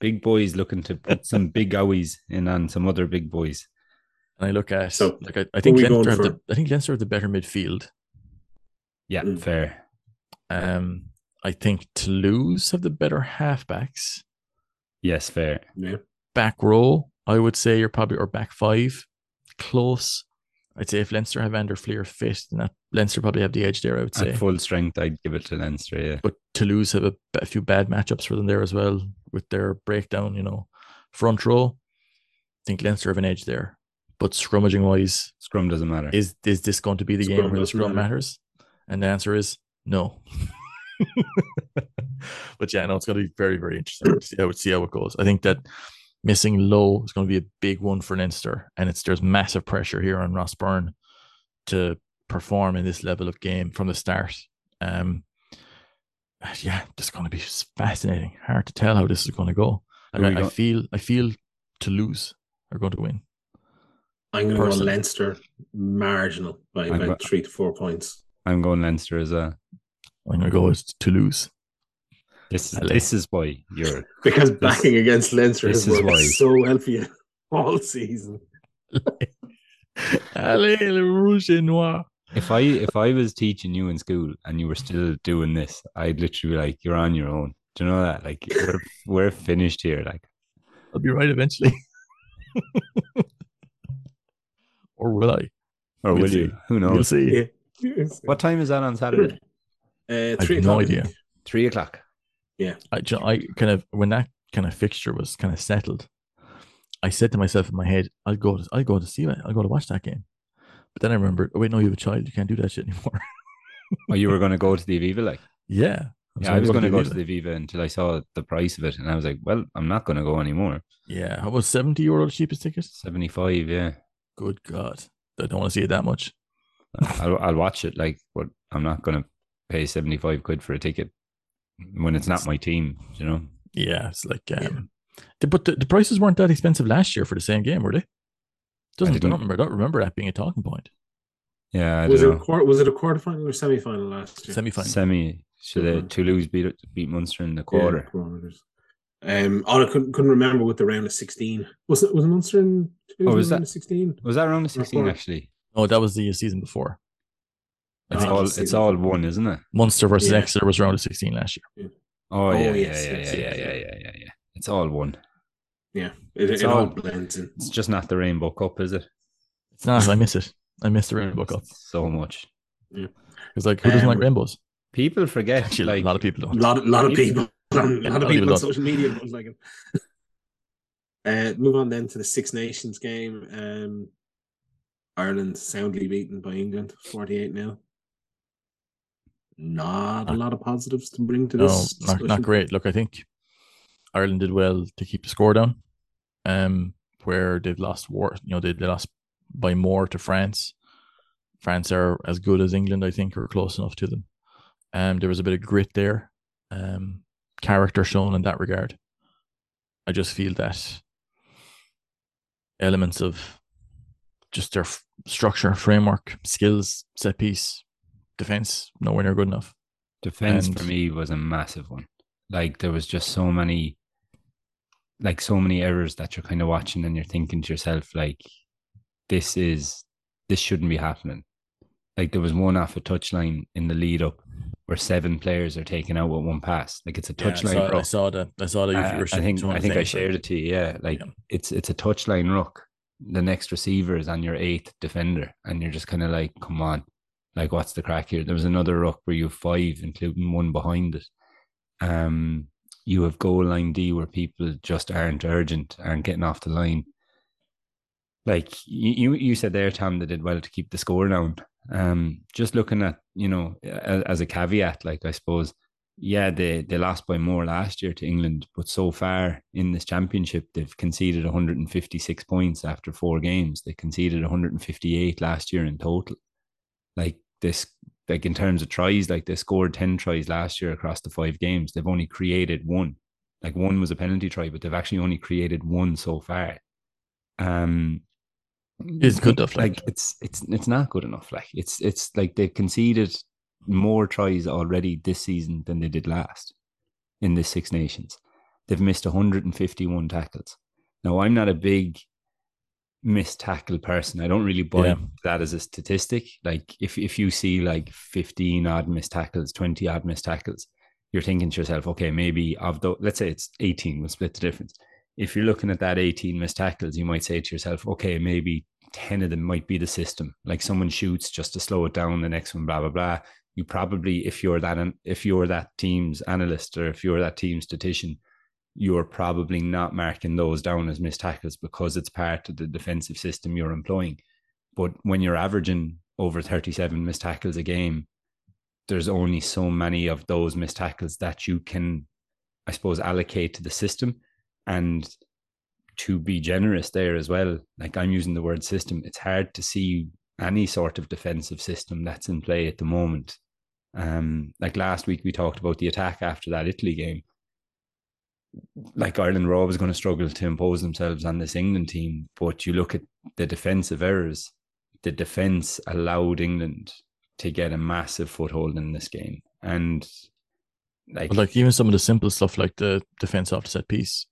big boys looking to put some big owies in on some other big boys. And I look at so like I, I think Leinster have the I think Leinster have the better midfield. Yeah, mm. fair. Um, I think Toulouse have the better halfbacks. Yes, fair. Yeah. Back row, I would say you're probably or back five, close. I'd say if Leinster have Van der Flier fit, then that Leinster probably have the edge there. I would say at full strength, I'd give it to Leinster. Yeah, but Toulouse have a, a few bad matchups for them there as well with their breakdown. You know, front row. I think Leinster have an edge there, but scrummaging wise, scrum doesn't matter. Is is this going to be the scrum game where the scrum matter. matters? And the answer is no. but yeah, no, it's going to be very very interesting. See how see how it goes. I think that missing Lowe is going to be a big one for Leinster, and it's there's massive pressure here on Ross Byrne to perform in this level of game from the start. Um, yeah, just going to be fascinating. Hard to tell how this is going to go. I, I feel I feel Toulouse are going to win. I'm going to go Person. Leinster marginal by I'm about go- three to four points. I'm going Leinster as a. I'm gonna go with Toulouse. This LA. this is why you're Because backing against Leinster this has is worked why. so well for you all season. Allez, le rouge et noir. if I if I was teaching you in school and you were still doing this, I'd literally be like, you're on your own. Do you know that? Like we're we're finished here. Like I'll be right eventually. or will I? or We'll will see. you? Who We'll knows? see. What time is that on Saturday? Uh, have three no o'clock, I idea. Three o'clock. I, I kind of when that kind of fixture was kind of settled, I said to myself in my head, "I'll go. To, I'll go to see it. I'll go to watch that game." But then I remembered, oh wait, no, you have a child. You can't do that shit anymore. Oh, you were going to go to the Aviva, like yeah, yeah. I was going to go to the Aviva until I saw the price of it, and I was like, well, I'm not going to go anymore. Yeah, how about seventy euro the cheapest ticket? Seventy five, yeah. Good God, I don't want to see it that much. I'll I'll watch it, like, but I'm not going to pay seventy five quid for a ticket when it's not my team. You know. Yeah, it's like, um, the- but the, the prices weren't that expensive last year for the same game, were they? Doesn't I didn't- don't remember. I don't remember that being a talking point. Yeah, I Was it, don't a quarter, was it a quarter final or semi final last year? Semi final. Semi. Should Mhm. uh, Toulouse beat beat Munster in the Yeah, quarter? quarters. Um, all I couldn't, couldn't remember what the round of sixteen. Was it was Munster in Oh, was round that- of sixteen? Was that around the sixteen actually? Oh, that was the season before. I It's all it's all one, isn't it? Munster versus Yeah. Exeter was round of sixteen last year. Oh, Oh, yeah, yes, yeah, yeah, yes, yeah, yes, yeah, yeah. yeah, yeah, yeah. It's all one. Yeah, it, It's it all all- blends in. It's just not the Rainbow Cup, is it? It's not. I miss it. I miss the Rainbow Cup. So much. Yeah. It's like who doesn't like Um, rainbows? People forget. Actually, like a lot of people don't. lot, lot of people, a lot a of lot of people people on social media don't like it. Uh, move on then to the Six Nations game. Um, Ireland soundly beaten by England, forty-eight 0 Not a lot of positives to bring to No, this. not, not great. Look, I think Ireland did well to keep the score down. Um, where they've lost war, you know, they, they lost by more to France. France are as good as England, I think, or close enough to them. Um, there was a bit of grit there, um, character shown in that regard. I just feel that elements of just their f- structure, framework, skills, set piece, defense, nowhere near good enough. Defense And- for me was a massive one. Like there was just so many, like so many errors that you're kind of watching and you're thinking to yourself, like, this is this shouldn't be happening. Like there was one off a touchline in the lead up where seven players are taken out with one pass. Like it's a Yeah, I, touchline. saw, I saw that. I saw that. Uh, I think I think I shared it to you. Yeah, like Yeah. it's it's a touchline ruck. The next receiver is on your eighth defender, and you're just kind of like, come on, like what's the crack here? There was another ruck where you have five, including one behind it. Um, you have goal line D where people just aren't urgent, aren't getting off the line. Like you, you, said there, Tom, they did well to keep the score down. Um, just looking at you know as, as a caveat, like I suppose yeah, they, they lost by more last year to England, but so far in this championship, they've conceded 156 points after four games. They conceded 158 last year in total. Like this, like in terms of tries, like they scored 10 tries last year across the five games. They've only created one. Like one was a penalty try, but they've actually only created one so far. Um, It's good enough, like- Like it's it's it's not good enough. Like it's it's like they've conceded more tries already this season than they did last in this Six Nations. They've missed 151 tackles. Now, I'm not a big missed tackle person. I don't really buy Yeah. that as a statistic. Like if if you see like 15 odd missed tackles, 20 odd missed tackles, you're thinking to yourself, okay, maybe of the let's say it's 18, we'll split the difference. If you're looking at that 18 missed tackles, you might say to yourself, okay, maybe 10 of them might be the system. Like someone shoots just to slow it down, the next one, blah, blah, blah. You probably, if you're that if you're that team's analyst or if you're that team's statistician, you're probably not marking those down as missed tackles because it's part of the defensive system you're employing. But when you're averaging over 37 missed tackles a game, there's only so many of those missed tackles that you can, I suppose, allocate to the system. And to be generous there as well, like I'm using the word system, it's hard to see any sort of defensive system that's in play at the moment. Um, like last week we talked about the attack after that Italy game. Like Ireland were always going to struggle to impose themselves on this England team. But you look at the defensive errors, the defense allowed England to get a massive foothold in this game. And like, But like even some of the simple stuff like the defense off the set piece.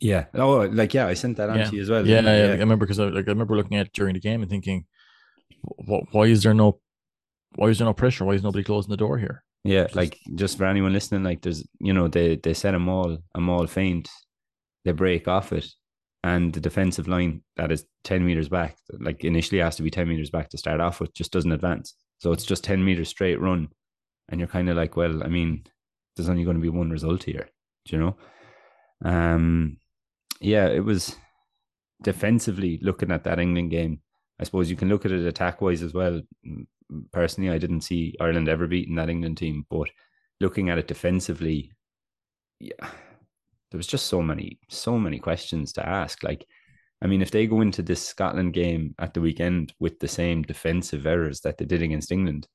yeah, oh, like yeah, I sent that on Yeah. to you as well. Yeah, yeah, I remember because I like I remember looking at it during the game and thinking, "Wh- why is there no, why is there no pressure? Why is nobody closing the door here? Yeah, Just- like just for anyone listening, like there's you know they they set a maul a maul feint, they break off it, and the defensive line that is ten meters back, like initially has to be ten meters back to start off with, just doesn't advance. So it's just ten meters straight run, and you're kind of like, well, I mean, there's only going to be one result here, do you know? Um, yeah, it was defensively looking at that England game. I suppose you can look at it attack wise as well. Personally, I didn't see Ireland ever beating that England team, but looking at it defensively, yeah, there was just so many, so many questions to ask. Like, I mean, if they go into this Scotland game at the weekend with the same defensive errors that they did against England,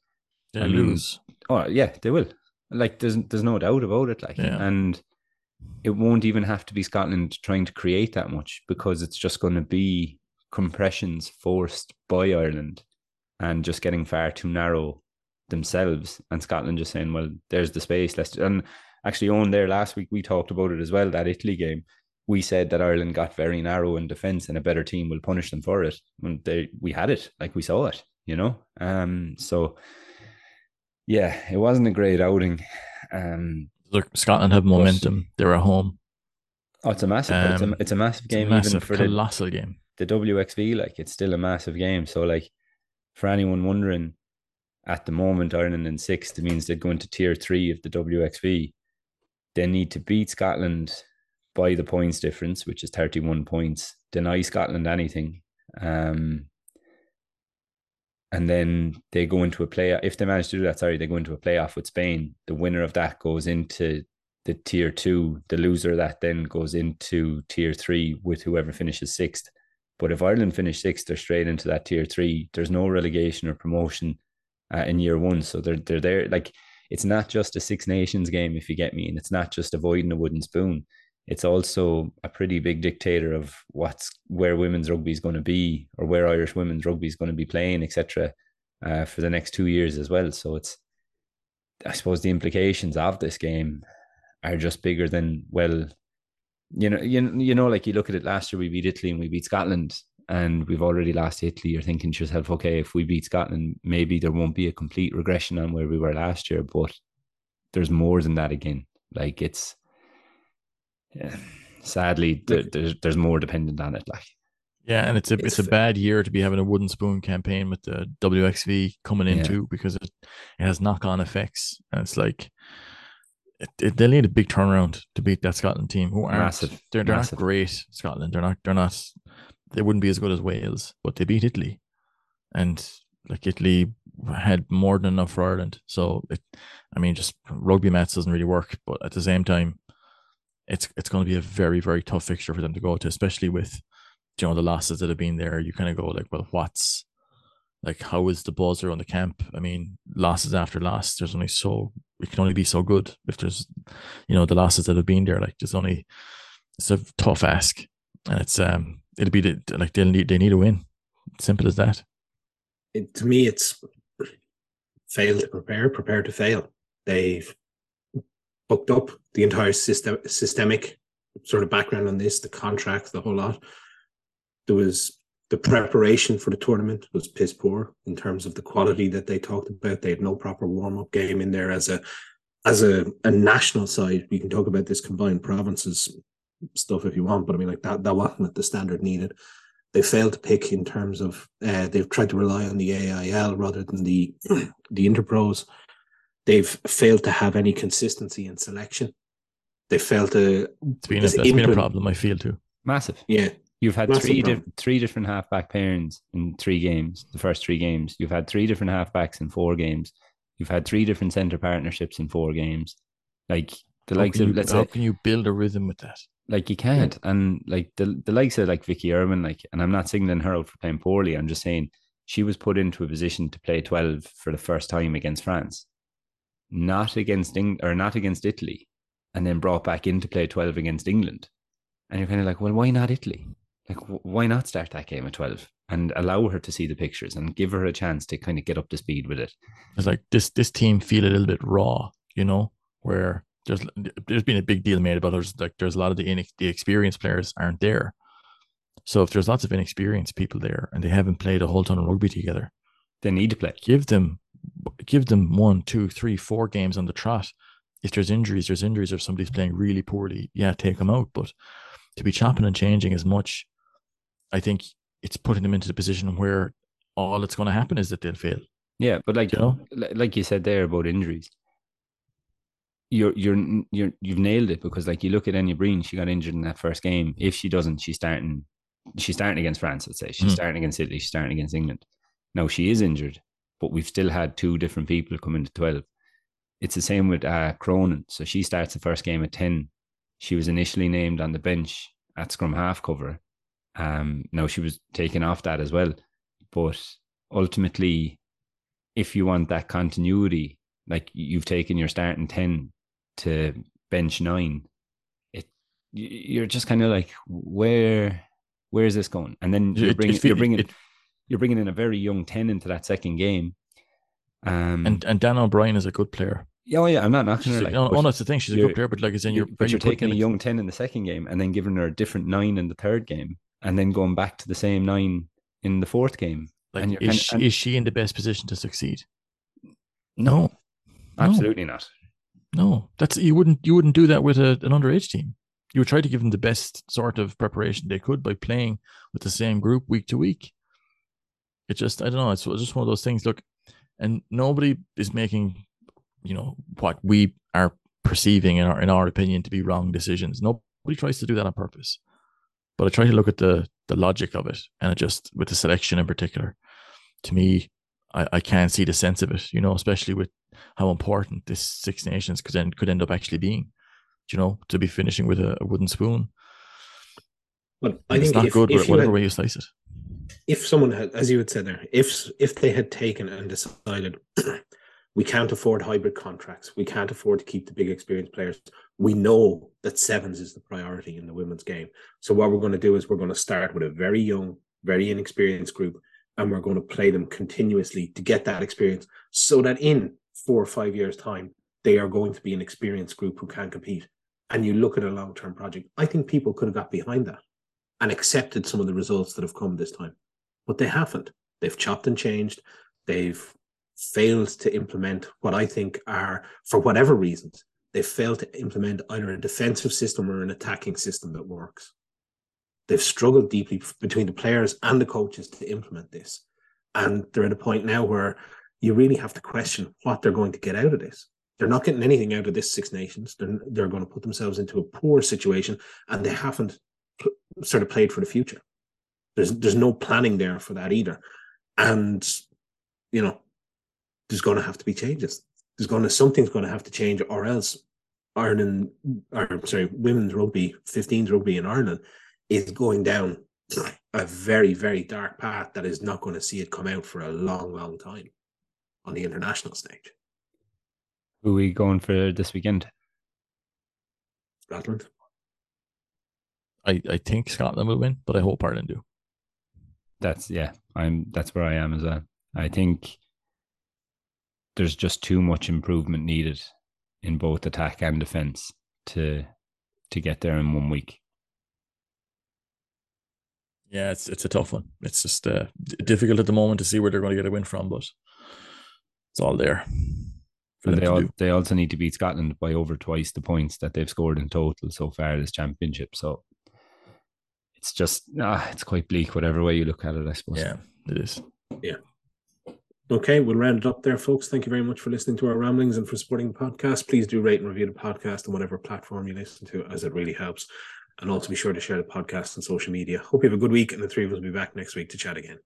They I mean, lose. Oh yeah, they will. Like there's there's no doubt about it. Like Yeah. and it won't even have to be Scotland trying to create that much because it's just going to be compressions forced by Ireland and just getting far too narrow themselves and Scotland just saying, well, there's the space. Let's and actually on there last week we talked about it as well. That Italy game, we said that Ireland got very narrow in defence and a better team will punish them for it. And they we had it, like we saw it, you know. Um, so yeah, it wasn't a great outing. Um, Look, Scotland have momentum. They're at home. oh, it's a massive, but it's, Um, a, it's a massive game. It's a massive, even for the, colossal game. The WXV. Like it's still a massive game. So like for anyone wondering, at the moment Ireland in sixth, means they'd go into tier three of the WXV. They need to beat Scotland by the points difference, which is thirty-one points. Deny Scotland anything. Um, and then they go into a play. If they manage to do that, sorry, they go into a playoff with Spain. The winner of that goes into the tier two. The loser of that then goes into tier three with whoever finishes sixth. But if Ireland finish sixth, they're straight into that tier three. There's no relegation or promotion uh, in year one, so they're they're there. Like it's not just a Six Nations game, if you get me, and it's not just avoiding a wooden spoon. It's also a pretty big dictator of what's where women's rugby is going to be, or where Irish women's rugby is going to be playing, etc. Uh, for the next two years as well. So it's, I suppose, the implications of this game are just bigger than well you know, you, you know, like you look at it last year, we beat Italy and we beat Scotland, and we've already lost Italy. You're thinking to yourself, okay, if we beat Scotland, maybe there won't be a complete regression on where we were last year, but there's more than that again. Like it's, yeah, sadly, there, there's there's more dependent on it. Like, Yeah, and it's a it's, It's- a bad year to be having a wooden spoon campaign with the WXV coming Yeah. into because it, it has knock on effects, and it's like it, they'll need a big turnaround to beat that Scotland team. Who aren't Massive, they're they're massive. not great. Scotland, they're not they're not they wouldn't be as good as Wales, but they beat Italy, and like Italy had more than enough for Ireland. So it, I mean, just rugby mats doesn't really work, but at the same time, it's it's going to be a very very tough fixture for them to go to, especially with you know the losses that have been there. You kind of go like, well, what's like how is the buzz around the camp? I mean, losses after loss, there's only so it can only be so good if there's you know the losses that have been there. Like there's only it's a tough ask, and it's um it'll be the, like they need they need a win. Simple as that. it, to me, it's fail to prepare, prepare to fail. They've booked up the entire system, systemic sort of background on this, the contract, the whole lot. There was the preparation for the tournament was piss poor in terms of the quality that they talked about. They had no proper warm up game in there as a as a, a national side. We can talk about this combined provinces stuff if you want, but I mean like that that wasn't the standard needed they failed to pick in terms of uh, they've tried to rely on the AIL rather than the the interpros. They've failed to have any consistency in selection. They failed to It's been a, This that's been a problem. I feel too. massive. yeah You've had three di- three different halfback pairings in three games. The first three games, you've had three different halfbacks in four games. You've had three different centre partnerships in four games. Like the How likes of you, let's how say, can you build a rhythm with that? like you can't, and like the the likes of like Vicky Irwin, like, and I'm not singling her out for playing poorly. I'm just saying she was put into a position to play 12 for the first time against France, not against Eng- or not against Italy. and then brought back in to play 12 against England. And you're kind of like, well, why not Italy? Like, why not start that game at 12 and allow her to see the pictures and give her a chance to kind of get up to speed with it? It's like this this team feel a little bit raw, you know, where there's there's been a big deal made about there's like there's a lot of the inex- the experienced players aren't there. So if there's lots of inexperienced people there and they haven't played a whole ton of rugby together, they need to play. Give them give them one, two, three, four games on the trot. If there's injuries, there's injuries. If somebody's playing really poorly, yeah, take them out. But to be chopping and changing as much, I think it's putting them into the position where all that's going to happen is that they'll fail. Yeah, but like you know, like you said there about injuries, you're you're you're you've nailed it because like you look at Enya Breen, she got injured in that first game. If she doesn't, she's starting. She's starting against France. Let's say she's mm. starting against Italy. She's starting against England. Now she is injured, but we've still had two different people come into twelve. It's the same with uh, Cronin. So she starts the first game at ten. She was initially named on the bench at scrum half cover. Um, now she was taken off that as well, but ultimately, if you want that continuity, like you've taken your starting ten to bench nine, it you're just kind of like where where is this going? And then you're bringing it, you're bringing it, you're bringing in a very young ten into that second game. Um, and and Dannah O'Brien is a good player. Yeah, oh yeah, I'm not knocking her. Like, no, oh, that's the thing. She's a good player, but like, it's in your. But you're taking a young ten in the second game, and then giving her a different nine in the third game, and then going back to the same nine in the fourth game. Like, is, kind of, she, is she in the best position to succeed? No, absolutely no. not. No, that's you wouldn't you wouldn't do that with a, an underage team. You would try to give them the best sort of preparation they could by playing with the same group week to week. It just I don't know. It's just one of those things. Look, and nobody is making you know what we are perceiving in our in our opinion to be wrong decisions. Nobody tries to do that on purpose. But I try to look at the the logic of it, and it just with the selection in particular, to me, I, I can't see the sense of it. You know, especially with how important this Six Nations could end could end up actually being. You know, to be finishing with a, a wooden spoon. But I it's think not if, good, if whatever had, way you slice it. If someone had, as you had said there, if if they had taken and decided we can't afford hybrid contracts, we can't afford to keep the big experienced players. We know that sevens is the priority in the women's game. So what we're going to do is we're going to start with a very young, very inexperienced group and we're going to play them continuously to get that experience so that in four or five years time they are going to be an experienced group who can compete. And you look at a long-term project i think people could have got behind that and accepted some of the results that have come this time. But they haven't. They've chopped and changed. They've failed to implement what i think are for whatever reasons they've failed to implement either a defensive system or an attacking system that works they've struggled deeply between the players and the coaches to implement this. And they're at a point now where you really have to question what they're going to get out of this. They're not getting anything out of this Six Nations. They're, they're going to put themselves into a poor situation and they haven't sort of played for the future. There's, there's no planning there for that either. And, you know, there's going to have to be changes. There's going to, something's going to have to change or else Ireland, or sorry, women's rugby, 15s rugby in Ireland is going down a very, very dark path that is not going to see it come out for a long, long time on the international stage. Who are we going for this weekend? Scotland. I, I think Scotland will win, but I hope Ireland do. That's yeah, I'm that's where I am as well. I think there's just too much improvement needed in both attack and defense to to get there in one week. Yeah, it's it's a tough one. It's just uh, difficult at the moment to see where they're going to get a win from, but it's all there. they all, they also need to beat Scotland by over twice the points that they've scored in total so far this championship. So it's just ah, it's quite bleak, whatever way you look at it, I suppose. Yeah, it is. Yeah. Okay, we'll round it up there, folks. Thank you very much for listening to our ramblings and for supporting the podcast. Please do rate and review the podcast on whatever platform you listen to, as it really helps. And also be sure to share the podcast on social media. Hope you have a good week, and the three of us will be back next week to chat again.